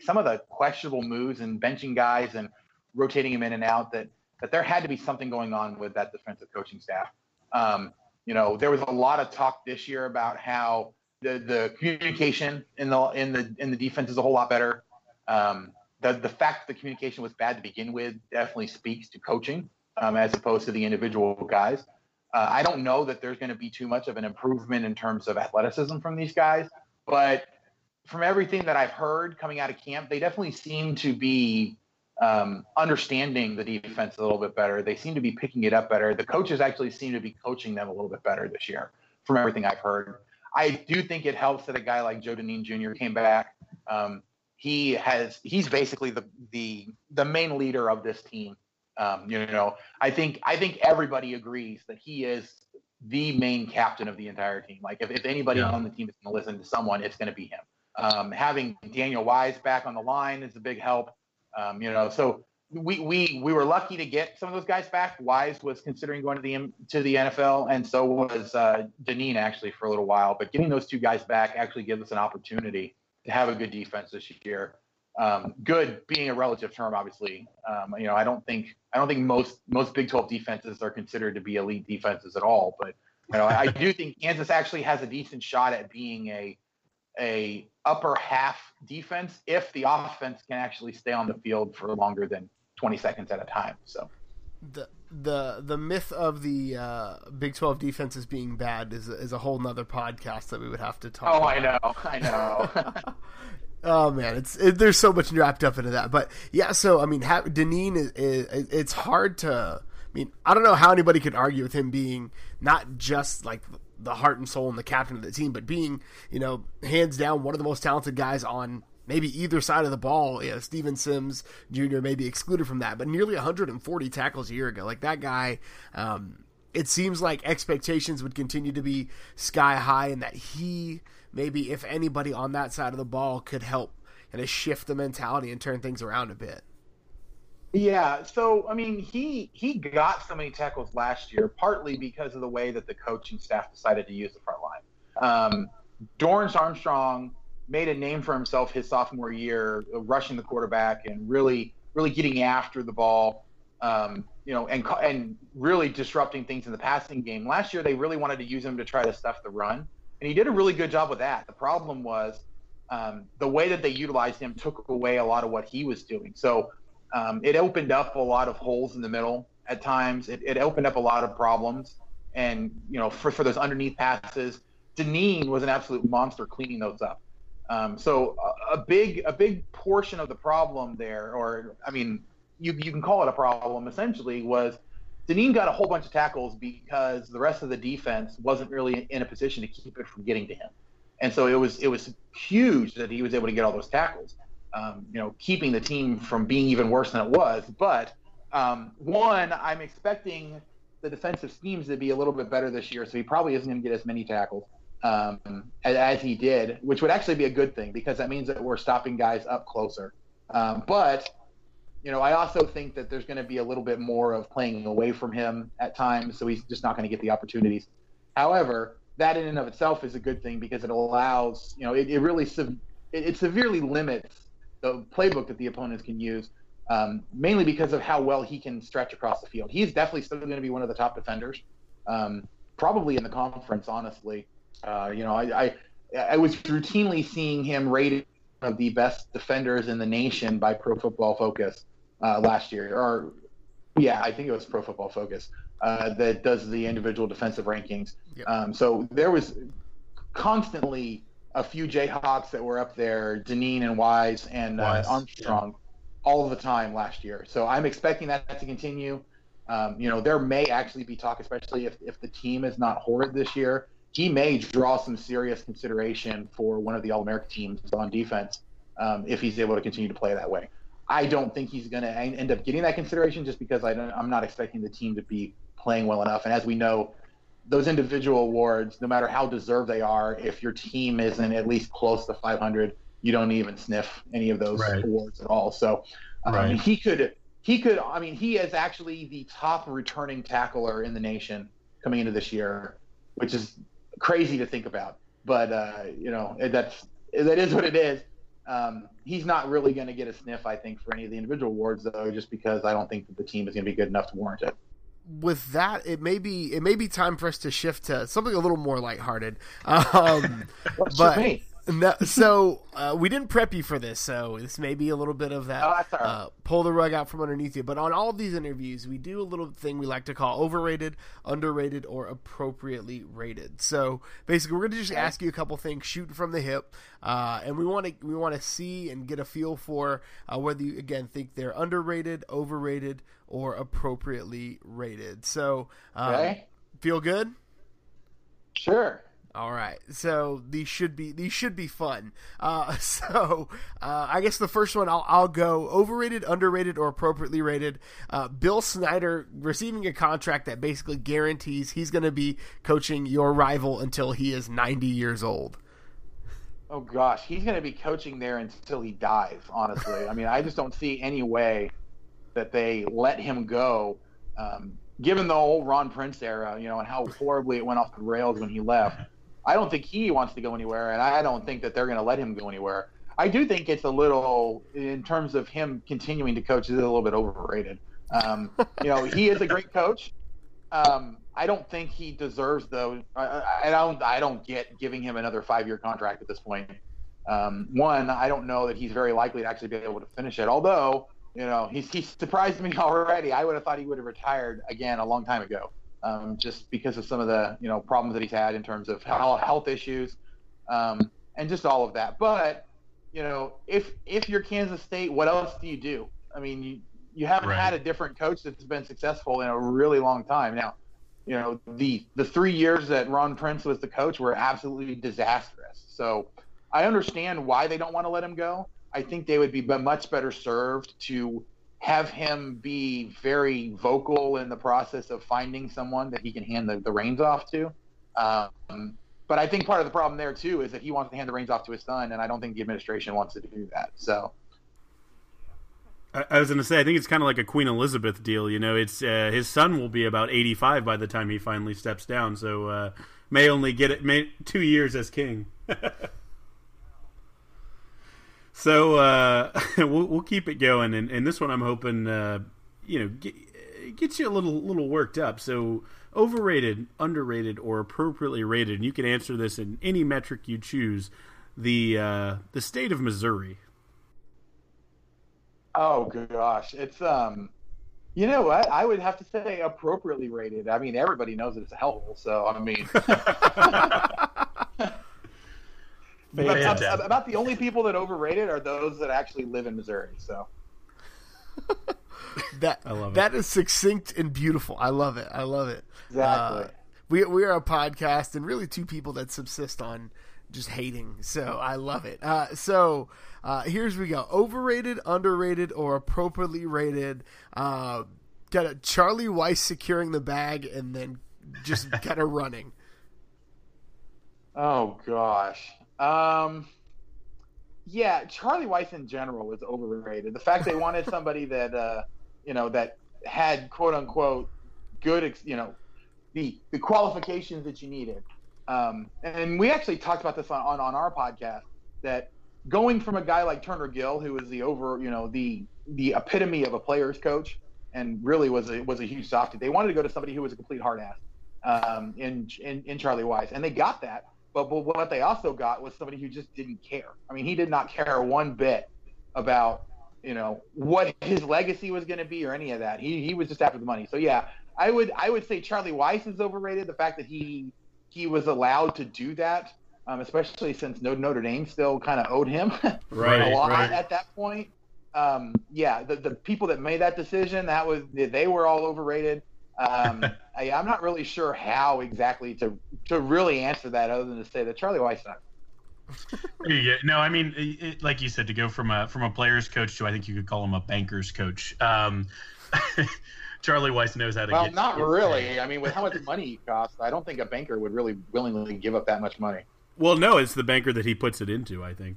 some of the questionable moves and benching guys and rotating him in and out, that that there had to be something going on with that defensive coaching staff. Um, you know, there was a lot of talk this year about how the the communication in the in the in the defense is a whole lot better. Um, the the fact that the communication was bad to begin with definitely speaks to coaching um, as opposed to the individual guys. Uh, I don't know that there's going to be too much of an improvement in terms of athleticism from these guys, but from everything that I've heard coming out of camp, they definitely seem to be um, understanding the defense a little bit better. They seem to be picking it up better. The coaches actually seem to be coaching them a little bit better this year, from everything I've heard. I do think it helps that a guy like Joe Dineen Jr. came back. Um, he has he's basically the the the main leader of this team. Um, you know, I think I think everybody agrees that he is the main captain of the entire team. Like if, if anybody yeah. on the team is going to listen to someone, it's going to be him. Um, having Daniel Wise back on the line is a big help. Um, you know, so we we we were lucky to get some of those guys back. Wise was considering going to the to the NFL, and so was uh, Dineen actually for a little while. But getting those two guys back actually gives us an opportunity to have a good defense this year. Um, good being a relative term, obviously. Um, you know, I don't think I don't think most most Big 12 defenses are considered to be elite defenses at all. But you know, I do think Kansas actually has a decent shot at being a a upper half defense if the offense can actually stay on the field for longer than 20 seconds at a time. So the the the myth of the uh, Big 12 defenses being bad is is a whole nother podcast that we would have to talk. Oh, about. I know, I know. oh man, it's it, there's so much wrapped up into that. But yeah, so I mean, ha- Dineen is, is it's hard to. I mean, I don't know how anybody could argue with him being not just like the heart and soul and the captain of the team, but being, you know, hands down one of the most talented guys on maybe either side of the ball. Yeah, Steven Sims Jr. may be excluded from that, but nearly 140 tackles a year ago. Like that guy, um, it seems like expectations would continue to be sky high, and that he maybe, if anybody on that side of the ball, could help kind of shift the mentality and turn things around a bit. Yeah, so I mean, he he got so many tackles last year, partly because of the way that the coaching staff decided to use the front line. Um, Dorance Armstrong made a name for himself his sophomore year, rushing the quarterback and really really getting after the ball, um, you know, and and really disrupting things in the passing game. Last year, they really wanted to use him to try to stuff the run, and he did a really good job with that. The problem was um, the way that they utilized him took away a lot of what he was doing. So um, it opened up a lot of holes in the middle at times. It, it opened up a lot of problems. And, you know, for, for those underneath passes, Dineen was an absolute monster cleaning those up. Um, so a, a, big a big portion of the problem there, or I mean, you you can call it a problem essentially, was Dineen got a whole bunch of tackles because the rest of the defense wasn't really in a position to keep it from getting to him, and so it was it was huge that he was able to get all those tackles um, you know, keeping the team from being even worse than it was. But um, one, I'm expecting the defensive schemes to be a little bit better this year, so he probably isn't going to get as many tackles. um, as, as, he did, which would actually be a good thing because that means that we're stopping guys up closer. Um, but you know, I also think that there's going to be a little bit more of playing away from him at times, so he's just not going to get the opportunities. However, that in and of itself is a good thing because it allows, you know, it, it really it, it severely limits the playbook that the opponents can use, um, mainly because of how well he can stretch across the field. He's definitely still going to be one of the top defenders, um, probably in the conference, honestly. Uh, you know, I, I, I was routinely seeing him rated one of the best defenders in the nation by Pro Football Focus uh, last year, or yeah, I think it was Pro Football Focus uh, that does the individual defensive rankings. Yep. Um, so there was constantly a few Jayhawks that were up there, Dineen and Wise and uh, Armstrong, yeah. all the time last year. So I'm expecting that to continue. Um, you know, there may actually be talk, especially if, if the team is not horrid this year, he may draw some serious consideration for one of the All American teams on defense um, if he's able to continue to play that way. I don't think he's going to end up getting that consideration just because I am not expecting the team to be playing well enough. And as we know, those individual awards, no matter how deserved they are, if your team isn't at least close to 500, you don't even sniff any of those right. awards at all. So um, right. he could, he could. I mean, he is actually the top returning tackler in the nation coming into this year, which is crazy to think about. But uh, you know, that's that is what it is. Um, he's not really going to get a sniff, I think, for any of the individual awards, though, just because I don't think that the team is going to be good enough to warrant it. With that, it may be it may be time for us to shift to something a little more lighthearted. Um, but no, so uh, we didn't prep you for this, so this may be a little bit of that. Oh, uh, pull the rug out from underneath you. But on all of these interviews, we do a little thing we like to call overrated, underrated, or appropriately rated. So basically, we're going to just okay. ask you a couple things, shooting from the hip, uh, and we want to we want to see and get a feel for uh, whether you again think they're underrated, overrated, or appropriately rated. So, um, okay. feel good? Sure. All right, so these should be these should be fun. Uh, so uh, I guess the first one I'll, I'll go overrated, underrated, or appropriately rated. Uh, Bill Snyder receiving a contract that basically guarantees he's going to be coaching your rival until he is 90 years old. Oh gosh, he's going to be coaching there until he dies. Honestly, I mean, I just don't see any way that they let him go. Um, given the whole Ron Prince era, you know, and how horribly it went off the rails when he left. I don't think he wants to go anywhere, and I don't think that they're going to let him go anywhere. I do think it's a little, in terms of him continuing to coach, is a little bit overrated. Um, you know, he is a great coach. Um, I don't think he deserves though. I, I, don't. I don't get giving him another five-year contract at this point. Um, one, I don't know that he's very likely to actually be able to finish it. Although, you know, he's he surprised me already. I would have thought he would have retired again a long time ago um, just because of some of the you know problems that he's had in terms of health issues um, and just all of that. But you know, if if you're Kansas State, what else do you do? I mean, you you haven't right. had a different coach that's been successful in a really long time now. You know, the the three years that Ron Prince was the coach were absolutely disastrous. So I understand why they don't want to let him go. I think they would be much better served to have him be very vocal in the process of finding someone that he can hand the, the reins off to. Um, but I think part of the problem there too is that he wants to hand the reins off to his son, and I don't think the administration wants to do that. So. I was going to say, I think it's kind of like a Queen Elizabeth deal. You know, it's uh, his son will be about eighty-five by the time he finally steps down, so uh, may only get it may, two years as king. So uh, we'll, we'll keep it going, and, and this one I'm hoping uh, you know get, gets you a little little worked up. So overrated, underrated, or appropriately rated, and you can answer this in any metric you choose. The uh, the state of Missouri. Oh gosh, it's um, you know what? I would have to say appropriately rated. I mean, everybody knows it's a hellhole, so I mean. About, about the only people that overrated are those that actually live in Missouri. So that I love that it. is succinct and beautiful. I love it. I love it. Exactly. Uh, we we are a podcast and really two people that subsist on just hating. So I love it. Uh, so uh, here's we go: overrated, underrated, or appropriately rated. Uh, got a Charlie Weis securing the bag and then just kind of running. Oh gosh. Um, yeah, Charlie Weis in general was overrated. The fact they wanted somebody that uh, you know that had quote unquote good, you know, the the qualifications that you needed. Um, and we actually talked about this on, on, on our podcast that going from a guy like Turner Gill, who was the over, you know, the the epitome of a player's coach, and really was a was a huge softie. They wanted to go to somebody who was a complete hard ass um, in, in in Charlie Weis, and they got that. But, but what they also got was somebody who just didn't care. I mean, he did not care one bit about you know what his legacy was going to be or any of that. He he was just after the money. So yeah, I would I would say Charlie Weis is overrated. The fact that he he was allowed to do that, um, especially since Notre Dame still kind of owed him right, a lot right. at that point. Um, yeah, the the people that made that decision that was they were all overrated. Um, I, am not really sure how exactly to to really answer that, other than to say that Charlie Weis. sucked. yeah, no, I mean, it, like you said, to go from a from a player's coach to I think you could call him a banker's coach. Um, Charlie Weis knows how to. Well, get, not get really. paid. I mean, with how much money he costs, I don't think a banker would really willingly give up that much money. Well, no, it's the banker that he puts it into. I think.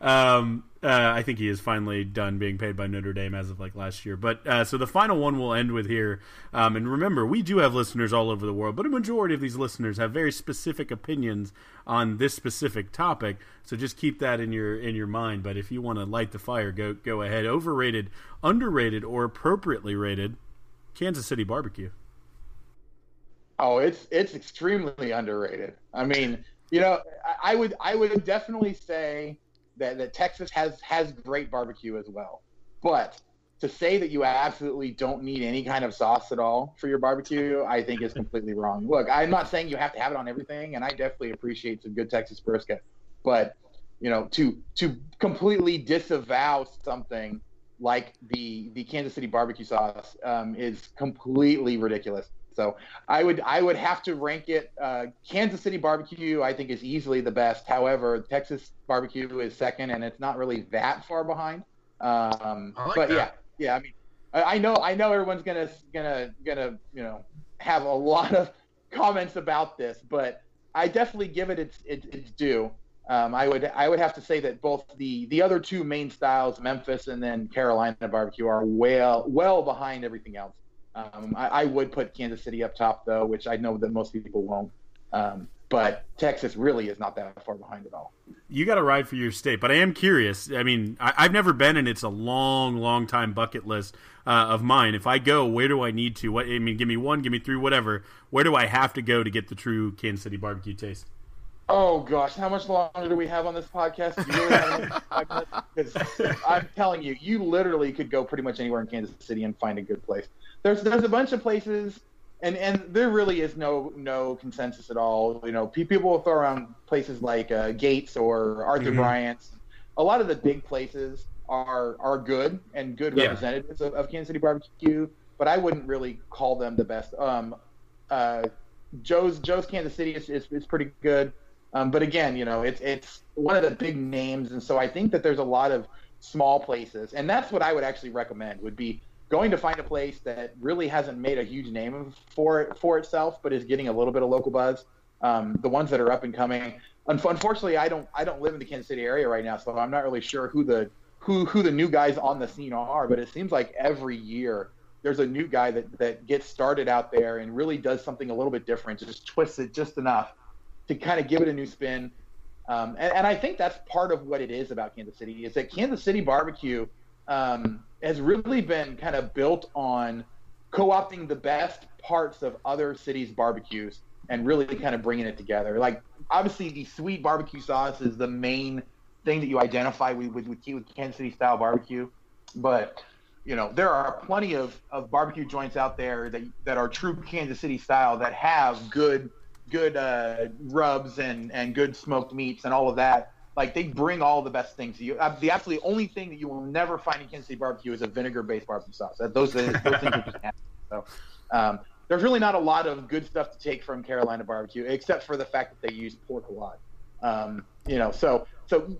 um, uh, I think he is finally done being paid by Notre Dame as of like last year. But uh, so the final one we'll end with here. Um, and remember, we do have listeners all over the world, but a majority of these listeners have very specific opinions on this specific topic. So just keep that in your in your mind. But if you want to light the fire, go go ahead. Overrated, underrated, or appropriately rated, Kansas City barbecue. Oh, it's it's extremely underrated. I mean, you know, I, I would I would definitely say that, that Texas has has great barbecue as well. But to say that you absolutely don't need any kind of sauce at all for your barbecue, I think is completely wrong. Look, I'm not saying you have to have it on everything, and I definitely appreciate some good Texas brisket. But you know, to to completely disavow something like the the Kansas City barbecue sauce um, is completely ridiculous. So I would I would have to rank it. Uh, Kansas City barbecue I think is easily the best. However, Texas barbecue is second, and it's not really that far behind. Um, like but that. yeah, yeah. I mean, I, I know I know everyone's gonna gonna gonna you know have a lot of comments about this, but I definitely give it its its, its due. Um, I would I would have to say that both the the other two main styles, Memphis and then Carolina barbecue, are well well behind everything else. Um, I, I would put Kansas City up top though, which I know that most people won't. Um, but Texas really is not that far behind at all. You got to ride for your state, but I am curious. I mean, I, I've never been, and it's a long, long time bucket list uh, of mine. If I go, where do I need to? What I mean, give me one, give me three, whatever. Where do I have to go to get the true Kansas City barbecue taste? Oh gosh, how much longer do we have on this podcast? Really have any five minutes? 'Cause I'm telling you, you literally could go pretty much anywhere in Kansas City and find a good place. There's there's a bunch of places, and and there really is no no consensus at all. You know, people will throw around places like uh, Gates or Arthur Mhm. Bryant's. A lot of the big places are are good and good Yeah. representatives of, of Kansas City barbecue, but I wouldn't really call them the best. Um, uh, Joe's Joe's Kansas City is, is, is pretty good. Um, but again, you know, it's it's one of the big names, and so I think that there's a lot of small places, and that's what I would actually recommend would be going to find a place that really hasn't made a huge name for for itself, but is getting a little bit of local buzz. Um, the ones that are up and coming. Unfortunately, I don't I don't live in the Kansas City area right now, so I'm not really sure who the who who the new guys on the scene are. But it seems like every year there's a new guy that that gets started out there and really does something a little bit different, just twists it just enough to kind of give it a new spin. Um, and, and I think that's part of what it is about Kansas City is that Kansas City barbecue um, has really been kind of built on co-opting the best parts of other cities' barbecues and really kind of bringing it together. Like obviously, the sweet barbecue sauce is the main thing that you identify with with, with, with Kansas City style barbecue, but you know there are plenty of, of barbecue joints out there that that are true Kansas City style that have good good uh, rubs and and good smoked meats and all of that. Like they bring all the best things. To you uh, the absolutely only thing that you will never find in Kansas City barbecue is a vinegar based barbecue sauce. That those those things are just nasty. So um, there's really not a lot of good stuff to take from Carolina barbecue, except for the fact that they use pork a lot. Um, you know, so so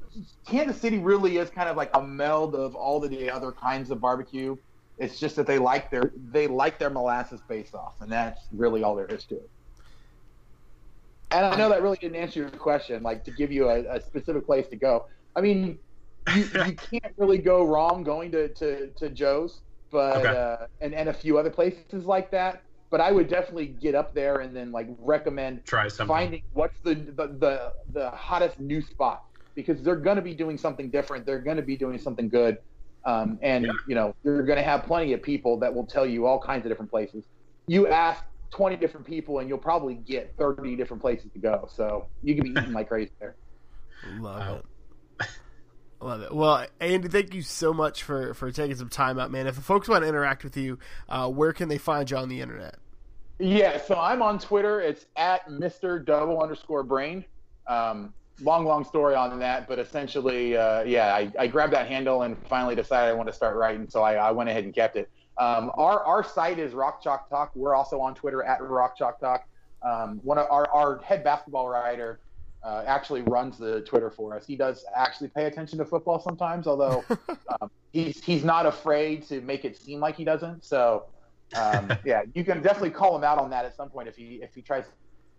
Kansas City really is kind of like a meld of all the other kinds of barbecue. It's just that they like their they like their molasses based off, and that's really all there is to it. And I know that really didn't answer your question, like to give you a, a specific place to go. I mean, you, you can't really go wrong going to, to, to Joe's, but Okay. uh, and and a few other places like that. But I would definitely get up there and then like recommend Try something. finding what's the, the the the hottest new spot because they're going to be doing something different. They're going to be doing something good, um, and Yeah. you know you're going to have plenty of people that will tell you all kinds of different places. You ask 20 different people, and you'll probably get 30 different places to go. So you can be eating like crazy there. Love Wow. it. Love it. Well, Andy, thank you so much for, for taking some time out, man. If the folks want to interact with you, uh, where can they find you on the internet? Yeah, so I'm on Twitter. It's at Mr. Double underscore Brain. Um, long, long story on that, but essentially, uh, yeah, I, I grabbed that handle and finally decided I want to start writing, so I, I went ahead and kept it. Um, our our site is Rock Chalk Talk. We're also on Twitter at Rock Chalk Talk. Um, one of our, our head basketball writer uh, actually runs the Twitter for us. He does actually pay attention to football sometimes, although um, he's he's not afraid to make it seem like he doesn't. So um, yeah, you can definitely call him out on that at some point if he if he tries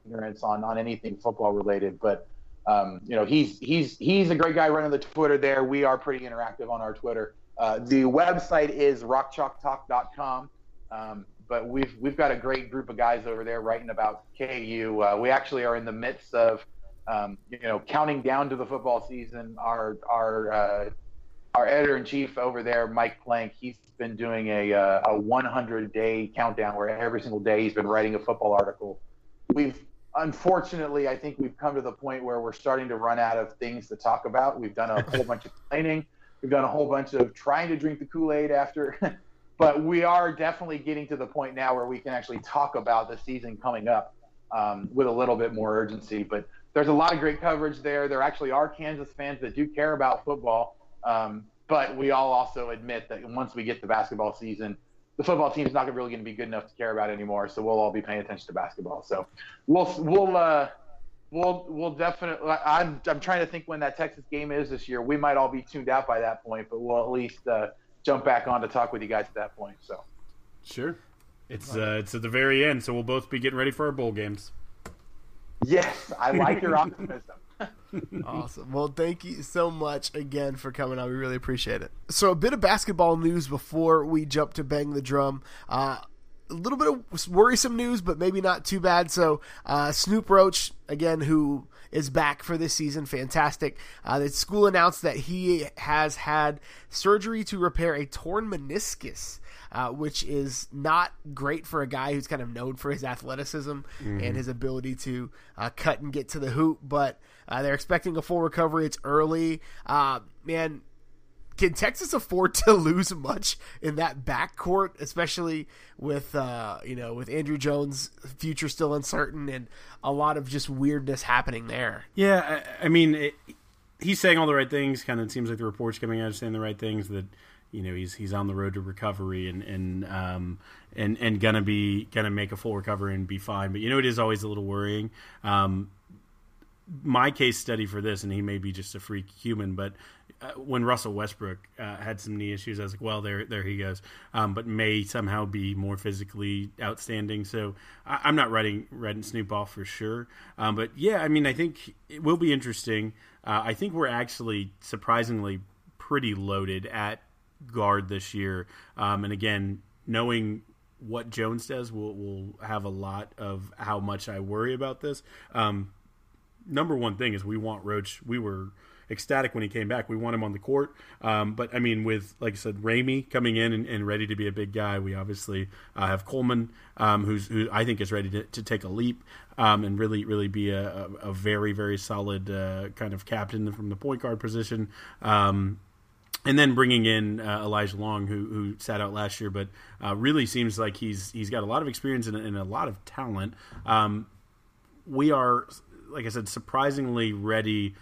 ignorance on on anything football related. But um, you know, he's he's he's a great guy running the Twitter there. We are pretty interactive on our Twitter. Uh, the website is rockchalktalk.com. Um, but we've we've got a great group of guys over there writing about KU. Uh, we actually are in the midst of um, you know counting down to the football season. Our our uh, our editor in chief over there, Mike Plank, he's been doing a uh, a 100 day countdown where every single day he's been writing a football article. We've unfortunately, I think we've come to the point where we're starting to run out of things to talk about. We've done a whole bunch of complaining. We've done a whole bunch of trying to drink the Kool Aid after, but we are definitely getting to the point now where we can actually talk about the season coming up um, with a little bit more urgency. But there's a lot of great coverage there. There actually are Kansas fans that do care about football. Um, but we all also admit that once we get to basketball season, the football team is not really going to be good enough to care about anymore. So we'll all be paying attention to basketball. So we'll we'll uh, we'll we'll definitely. I'm I'm trying to think when that Texas game is this year. We might all be tuned out by that point, but we'll at least uh, jump back on to talk with you guys at that point. So Sure. It's uh, it's at the very end, so we'll both be getting ready for our bowl games. yes, I like your optimism. Awesome. Well, thank you so much again for coming on. We really appreciate it. So, a bit of basketball news before we jump to bang the drum. Uh, a little bit of worrisome news, but maybe not too bad. So, uh, Snoop Roach, again, who is back for this season, fantastic. Uh, the school announced that he has had surgery to repair a torn meniscus. Uh, which is not great for a guy who's kind of known for his athleticism and his ability to uh, cut and get to the hoop. But uh, they're expecting a full recovery. It's early. Uh, man, can Texas afford to lose much in that backcourt, especially with uh, you know with Andrew Jones' future still uncertain and a lot of just weirdness happening there? Yeah, I, I mean, it, he's saying all the right things. Kind of seems like the reports coming out saying the right things. That you know he's he's on the road to recovery and and um and and gonna be gonna make a full recovery and be fine. But you know it is always a little worrying. Um, my case study for this, and he may be just a freak human, but uh, when Russell Westbrook uh, had some knee issues, I was like, well, there, there he goes. Um, but may somehow be more physically outstanding. So I, I'm not writing writing Snoop off for sure. Um, but yeah, I mean, I think it will be interesting. Uh, I think we're actually surprisingly pretty loaded at guard this year. Um, and again, knowing what Jones does will will have a lot of how much I worry about this. Um, number one thing is we want Roach. We were ecstatic when he came back. We want him on the court. Um, but I mean, with like I said, Ramey coming in and, and ready to be a big guy, we obviously uh, have Coleman, um, who's who I think is ready to, to take a leap um, and really really be a, a, very very solid uh, kind of captain from the point guard position. Um, and then bringing in uh, Elijah Long, who who sat out last year, but uh, really seems like he's he's got a lot of experience and, and a lot of talent. Um, we are, like I said, surprisingly ready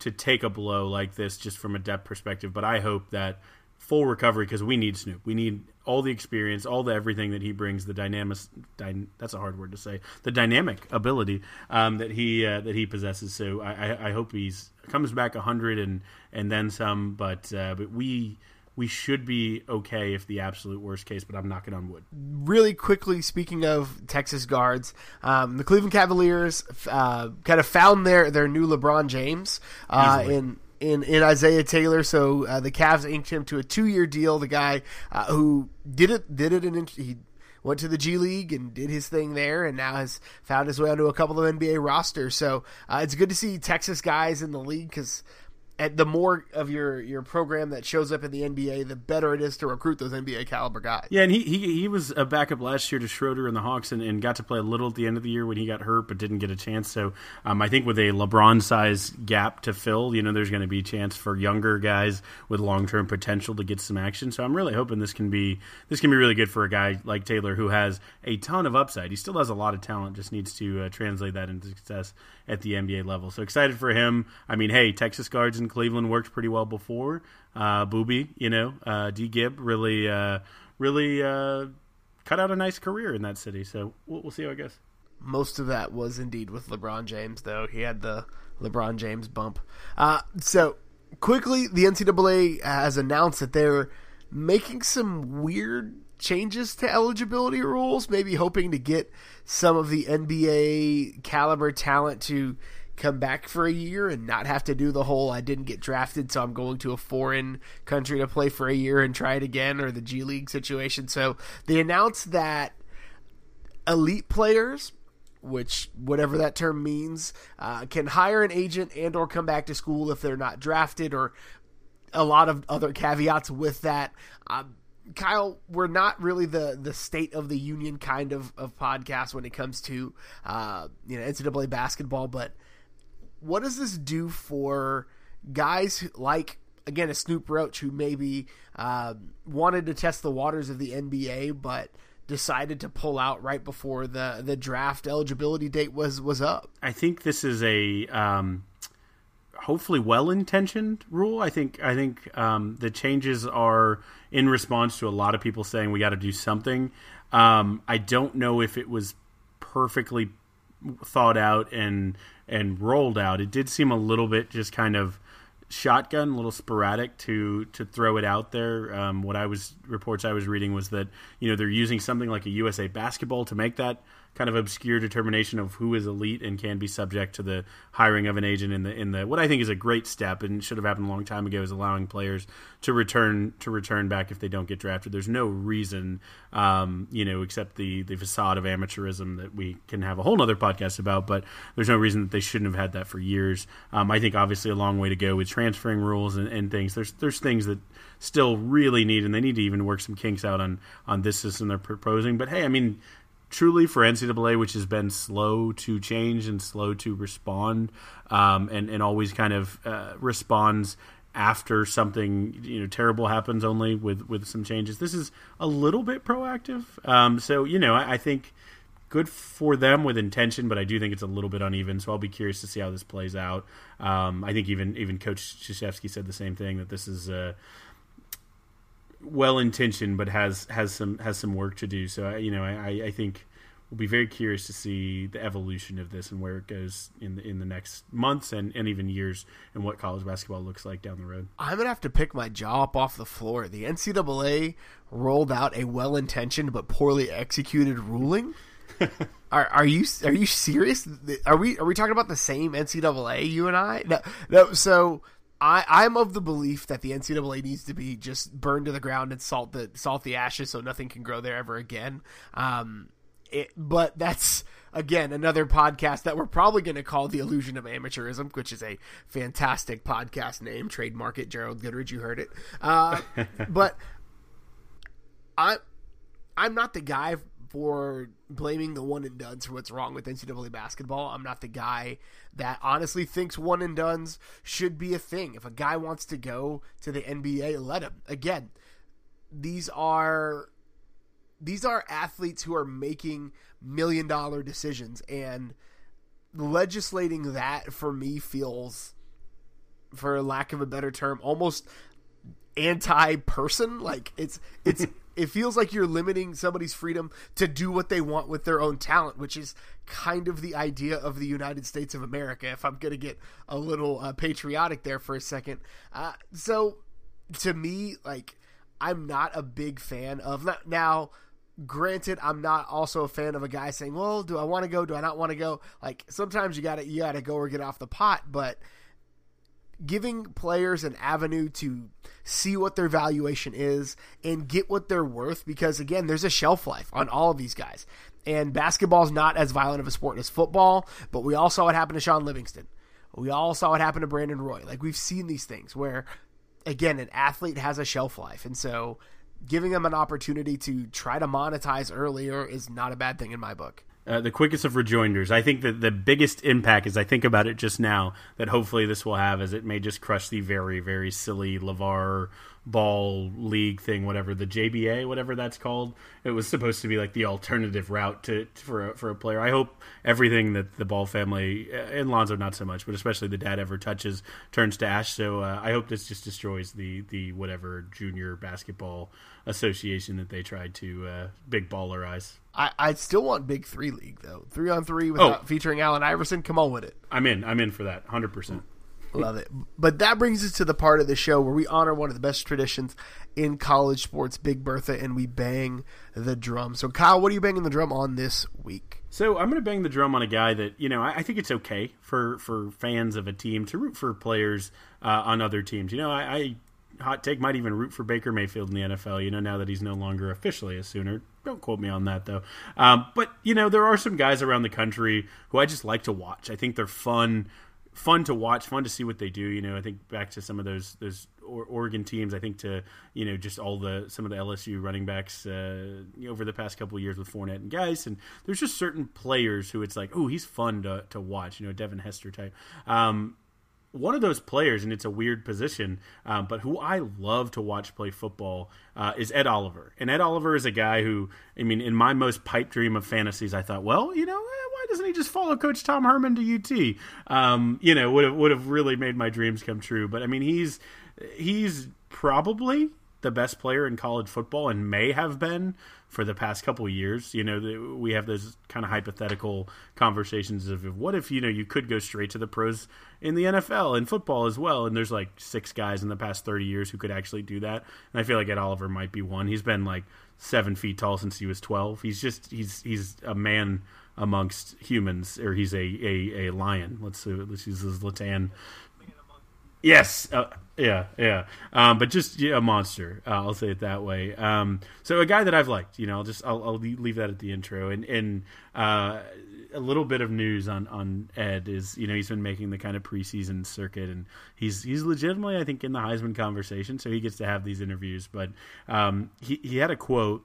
to take a blow like this just from a depth perspective. But I hope that full recovery because we need Snoop. We need all the experience, all the everything that he brings, the dynamic. Dy, that's a hard word to say. The dynamic ability um, that he uh, that he possesses. So I, I, I hope he's comes back hundred and and then some. But uh, but we we should be okay if the absolute worst case. But I'm knocking on wood. Really quickly, speaking of Texas guards, um, the Cleveland Cavaliers uh, kind of found their their new LeBron James uh, in in, in Isaiah Taylor. So uh, the Cavs inked him to a two year deal. The guy uh, who did it did it in he went to the G League and did his thing there, and now has found his way onto a couple of NBA rosters. So uh, it's good to see Texas guys in the league because at the more of your your program that shows up in the NBA, the better it is to recruit those NBA caliber guys. Yeah, and he he, he was a backup last year to Schroeder and the Hawks, and, and got to play a little at the end of the year when he got hurt, but didn't get a chance. So um, I think with a LeBron size gap to fill, you know, there's going to be a chance for younger guys with long term potential to get some action. So I'm really hoping this can be this can be really good for a guy like Taylor who has a ton of upside. He still has a lot of talent, just needs to uh, translate that into success at the NBA level. So excited for him. I mean, hey, Texas guards Cleveland worked pretty well before. Uh, Boobie, you know, uh, D Gibb really, uh, really uh, cut out a nice career in that city. So we'll, we'll see how it goes. Most of that was indeed with LeBron James, though. He had the LeBron James bump. Uh, so quickly, the NCAA has announced that they're making some weird changes to eligibility rules, maybe hoping to get some of the NBA caliber talent to come back for a year and not have to do the whole I didn't get drafted, so I'm going to a foreign country to play for a year and try it again or the G League situation. So they announced that elite players which whatever that term means uh, can hire an agent and or come back to school if they're not drafted or a lot of other caveats with that um, Kyle, we're not really the the state of the union kind of, of podcast when it comes to uh, you know NCAA basketball, but what does this do for guys like again a Snoop Roach who maybe uh, wanted to test the waters of the NBA, but decided to pull out right before the the draft eligibility date was was up? I think this is a um, hopefully well intentioned rule. I think I think um, the changes are in response to a lot of people saying we got to do something. Um, I don't know if it was perfectly thought out and and rolled out. It did seem a little bit just kind of shotgun, a little sporadic to to throw it out there. Um, what I was reports I was reading was that you know they're using something like a USA Basketball to make that kind of obscure determination of who is elite and can be subject to the hiring of an agent in the in the what I think is a great step and should have happened a long time ago is allowing players to return to return back if they don't get drafted. There's no reason, um, you know, except the the facade of amateurism that we can have a whole other podcast about. But there's no reason that they shouldn't have had that for years. Um, I think obviously a long way to go with transferring rules and, and things. There's there's things that still really need, and they need to even work some kinks out on on this system they're proposing. But hey, I mean, truly for NCAA, which has been slow to change and slow to respond, um, and and always kind of uh, responds after something you know terrible happens, only with with some changes. This is a little bit proactive, um, so you know I, I, think good for them with intention, but I do think it's a little bit uneven. So I'll be curious to see how this plays out. Um, I think even even Coach Krzyzewski said the same thing that this is. Uh, well intentioned, but has has some has some work to do. So you know, I, I think we'll be very curious to see the evolution of this and where it goes in the in the next months and, and even years and what college basketball looks like down the road. I'm gonna have to pick my jaw up off the floor. The NCAA rolled out a well intentioned but poorly executed ruling. are are you are you serious? Are we are we talking about the same NCAA? You and I? No, no. So I, I'm of the belief that the NCAA needs to be just burned to the ground and salt the salt the ashes so nothing can grow there ever again. Um, it, but that's again another podcast that we're probably going to call the illusion of amateurism, which is a fantastic podcast name. Trademark it, Gerald Goodridge. You heard it. Uh, but I, I'm not the guy for blaming the one and dones for what's wrong with NCAA basketball. I'm not the guy that honestly thinks one and dones should be a thing. If a guy wants to go to the NBA, let him. Again, these are these are athletes who are making million dollar decisions and legislating that for me feels for lack of a better term almost anti person like it's it's it feels like you're limiting somebody's freedom to do what they want with their own talent, which is kind of the idea of the United States of America. If I'm going to get a little uh, patriotic there for a second, uh, so to me, like I'm not a big fan of now. Granted, I'm not also a fan of a guy saying, "Well, do I want to go? Do I not want to go?" Like sometimes you got to you got to go or get off the pot, but giving players an avenue to see what their valuation is and get what they're worth because again there's a shelf life on all of these guys. And basketball is not as violent of a sport as football but we all saw what happened to Shaun Livingston. We all saw what happened to Brandon Roy. Like we've seen these things where again an athlete has a shelf life. And so giving them an opportunity to try to monetize earlier is not a bad thing in my book uh, the quickest of rejoinders. I think that the biggest impact, as I think about it just now, that hopefully this will have, is it may just crush the very, very silly LaVar Ball league thing, whatever the JBA, whatever that's called. It was supposed to be like the alternative route to for a, for a player. I hope everything that the Ball family uh, and Lonzo not so much, but especially the dad ever touches turns to ash. So uh, I hope this just destroys the the whatever junior basketball association that they tried to uh, big ballerize. I, I still want Big Three League though, three on three without oh. featuring Allen Iverson. Come on with it. I'm in. I'm in for that. Hundred percent. Love it. But that brings us to the part of the show where we honor one of the best traditions in college sports, Big Bertha, and we bang the drum. So, Kyle, what are you banging the drum on this week? So, I'm going to bang the drum on a guy that, you know, I, I, think it's okay for, for fans of a team to root for players uh, on other teams. You know, I, I hot take might even root for Baker Mayfield in the NFL. You know, now that he's no longer officially a Sooner. Don't quote me on that though. Um, but you know, there are some guys around the country who I just like to watch. I think they're fun fun to watch, fun to see what they do. You know, I think back to some of those those Oregon teams. I think to you know just all the some of the LSU running backs uh, over the past couple years with Fournette and guys, and there's just certain players who it's like, oh, he's fun to to watch. You know, Devin Hester type. Um, one of those players, and it's a weird position, um, but who I love to watch play football uh, is Ed Oliver. And Ed Oliver is a guy who, I mean, in my most pipe dream of fantasies, I thought, well, you know, eh, why doesn't he just follow Coach Tom Herman to UT? Um, you know, would have would have really made my dreams come true. But I mean, he's he's probably the best player in college football and may have been for the past couple years. You know, we have those kind of hypothetical conversations of what if you know you could go straight to the pros in the NFL and football as well, and there's like six guys in the past thirty years who could actually do that. And I feel like Ed Oliver might be one. He's been like seven feet tall since he was twelve. He's just he's he's a man amongst humans, or he's a a, a lion. Let's uh, let's use his Latan Yes, uh, yeah, yeah. Um, but just yeah, a monster. Uh, I'll say it that way. Um, so a guy that I've liked. You know, I'll just I'll, I'll leave that at the intro. And and uh, a little bit of news on on Ed is you know he's been making the kind of preseason circuit, and he's he's legitimately I think in the Heisman conversation. So he gets to have these interviews. But um, he he had a quote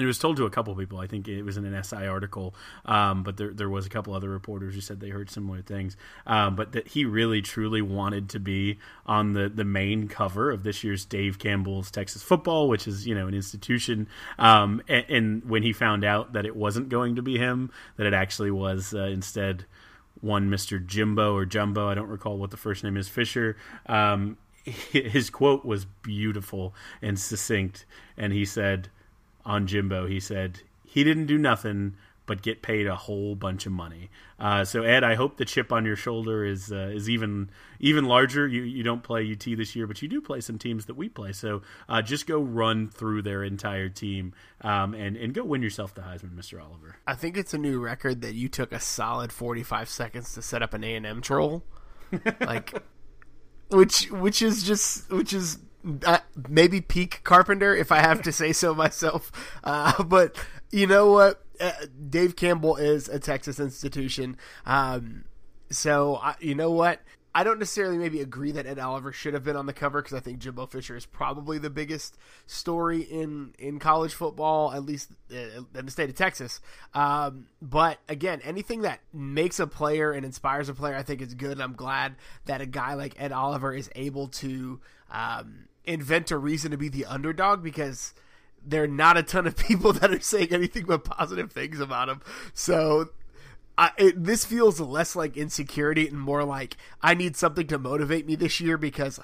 it was told to a couple people. I think it was in an SI article, um, but there there was a couple other reporters who said they heard similar things. Um, but that he really truly wanted to be on the the main cover of this year's Dave Campbell's Texas Football, which is you know an institution. Um, and, and, when he found out that it wasn't going to be him, that it actually was uh, instead one Mister Jimbo or Jumbo. I don't recall what the first name is. Fisher um, his quote was beautiful and succinct, and he said on Jimbo. He said he didn't do nothing but get paid a whole bunch of money. Uh, so Ed, I hope the chip on your shoulder is uh, is even even larger. You you don't play UT this year, but you do play some teams that we play. So uh, just go run through their entire team um, and and go win yourself the Heisman, Mr. Oliver. I think it's a new record that you took a solid forty five seconds to set up an A and M troll, like which which is just which is uh, maybe peak Carpenter, if I have to say so myself. Uh, but you know what? Uh, Dave Campbell is a Texas institution. Um, so, you know what? I don't necessarily maybe agree that Ed Oliver should have been on the cover because I think Jimbo Fisher is probably the biggest story in in college football, at least uh, in the state of Texas. Um, but again, anything that makes a player and inspires a player, I think is good. I'm glad that a guy like Ed Oliver is able to um, invent a reason to be the underdog because there are not a ton of people that are saying anything but positive things about him. So I, it, this feels less like insecurity and more like I need something to motivate me this year because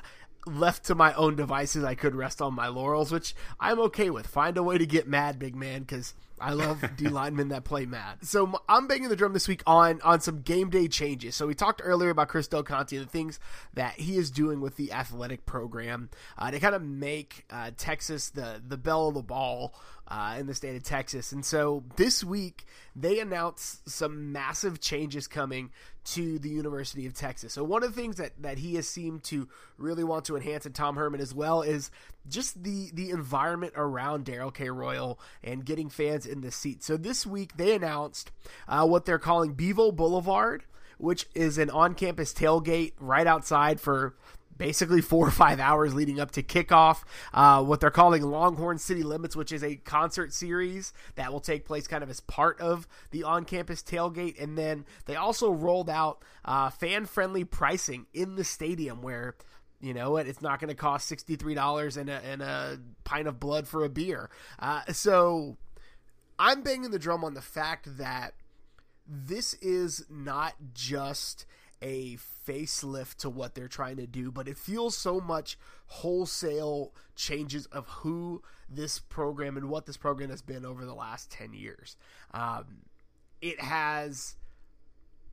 left to my own devices, I could rest on my laurels, which I'm okay with. Find a way to get mad, big man, because I love D linemen that play Matt. So I'm banging the drum this week on on some game day changes. So we talked earlier about Chris Del Conte and the things that he is doing with the athletic program uh, to kind of make uh, Texas the the belle of the ball uh, in the state of Texas. And so this week they announced some massive changes coming to the University of Texas. So one of the things that, that he has seemed to really want to enhance and Tom Herman as well is just the the environment around Darrell K. Royal and getting fans in the seat. So this week they announced uh, what they're calling Bevo Boulevard, which is an on-campus tailgate right outside for basically four or five hours leading up to kickoff. Uh, what they're calling Longhorn City Limits, which is a concert series that will take place kind of as part of the on campus tailgate. And then they also rolled out uh, fan friendly pricing in the stadium where. You know what? It's not going to cost sixty three dollars and a and a pint of blood for a beer. Uh, so I'm banging the drum on the fact that this is not just a facelift to what they're trying to do, but it feels so much wholesale changes of who this program and what this program has been over the last 10 years. Um, it has,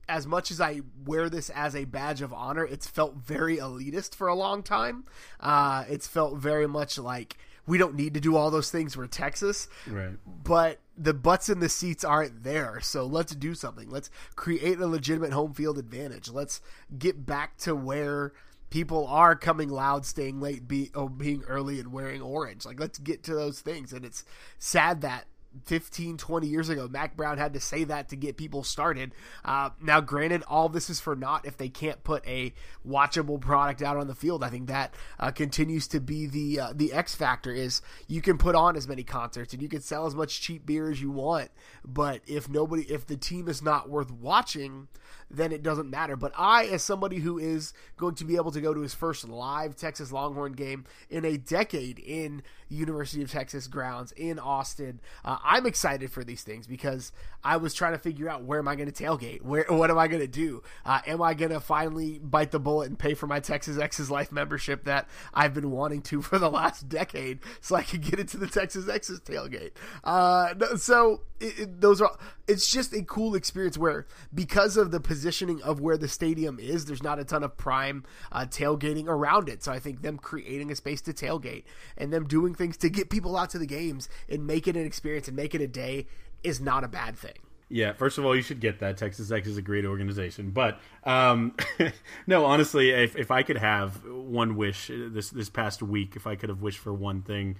as much as I wear this as a badge of honor, it's felt very elitist for a long time. Uh, it's felt very much like we don't need to do all those things. We're Texas. Right. But the butts in the seats aren't there. So let's do something. Let's create a legitimate home field advantage. Let's get back to where people are coming loud, staying late, be, oh, being early, and wearing orange. Like, let's get to those things. And it's sad that 15, 20 years ago, Mack Brown had to say that to get people started. Uh, now, granted, all this is for naught if they can't put a watchable product out on the field. I think that uh, continues to be the uh, the X factor. Is you can put on as many concerts and you can sell as much cheap beer as you want, but if nobody, if the team is not worth watching, then it doesn't matter. But I, as somebody who is going to be able to go to his first live Texas Longhorn game in a decade in University of Texas grounds in Austin, uh, I'm excited for these things because I was trying to figure out where am I going to tailgate? Where what am I going to do? Uh, am I going to finally bite the bullet and pay for my Texas Exes Life membership that I've been wanting to for the last decade so I could get into the Texas Exes tailgate? Uh, so it, it, those are it's just a cool experience where because of the positioning of where the stadium is, there's not a ton of prime uh, tailgating around it. So I think them creating a space to tailgate and them doing things to get people out to the games and make it an experience and make it a day is not a bad thing. Yeah, first of all, you should get that. Texas X is a great organization, but um, no, honestly, if, if I could have one wish this this past week, if I could have wished for one thing,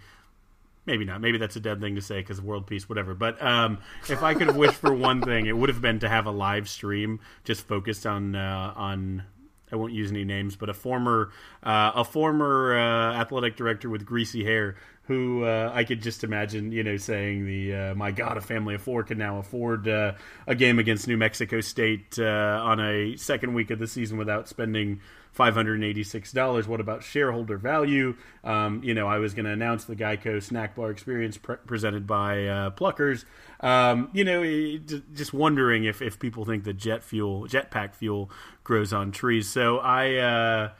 maybe not. Maybe that's a dead thing to say because world peace, whatever. But um, if I could have wished for one thing, it would have been to have a live stream just focused on uh, on. I won't use any names, but a former uh, a former uh, athletic director with greasy hair who uh, I could just imagine, you know, saying the uh, "My God, a family of four can now afford uh, a game against New Mexico State uh, on a second week of the season without spending five hundred and eighty-six dollars. What about shareholder value? Um, you know, I was going to announce the Geico Snack Bar Experience pre- presented by uh, Pluckers. Um, you know, it, just wondering if if people think that jet fuel, jetpack fuel, grows on trees. So I. Uh,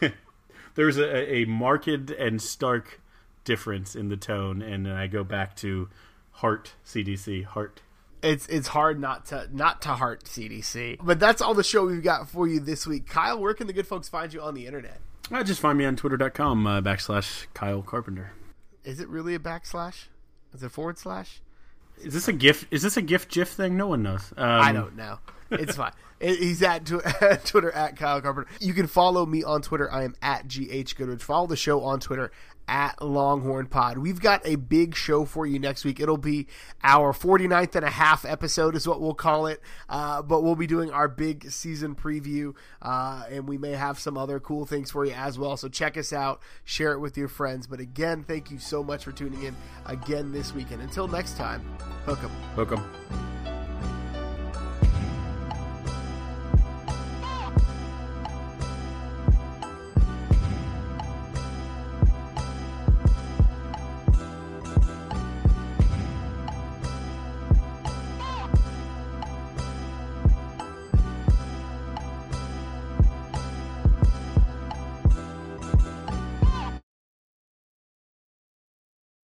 there's a, a marked and stark difference in the tone, and I go back to Heart CDC Heart. It's it's hard not to not to heart CDC, but that's all the show we've got for you this week. Kyle, where can the good folks find you on the internet? Uh, just find me on twitter.com uh, backslash Kyle Carpenter. Is it really a backslash? Is it forward slash? Is this a GIF? Is this a GIF GIF thing? No one knows. Um, I don't know. It's fine. He's at Twitter at Kyle Carpenter. You can follow me on Twitter. I am at GH Goodridge. Follow the show on Twitter at Longhorn Pod. We've got a big show for you next week. It'll be our 49th and a half episode, is what we'll call it. Uh, but we'll be doing our big season preview, uh, and we may have some other cool things for you as well. So check us out, share it with your friends. But again, thank you so much for tuning in again this weekend. Until next time, hook 'em. Hook 'em.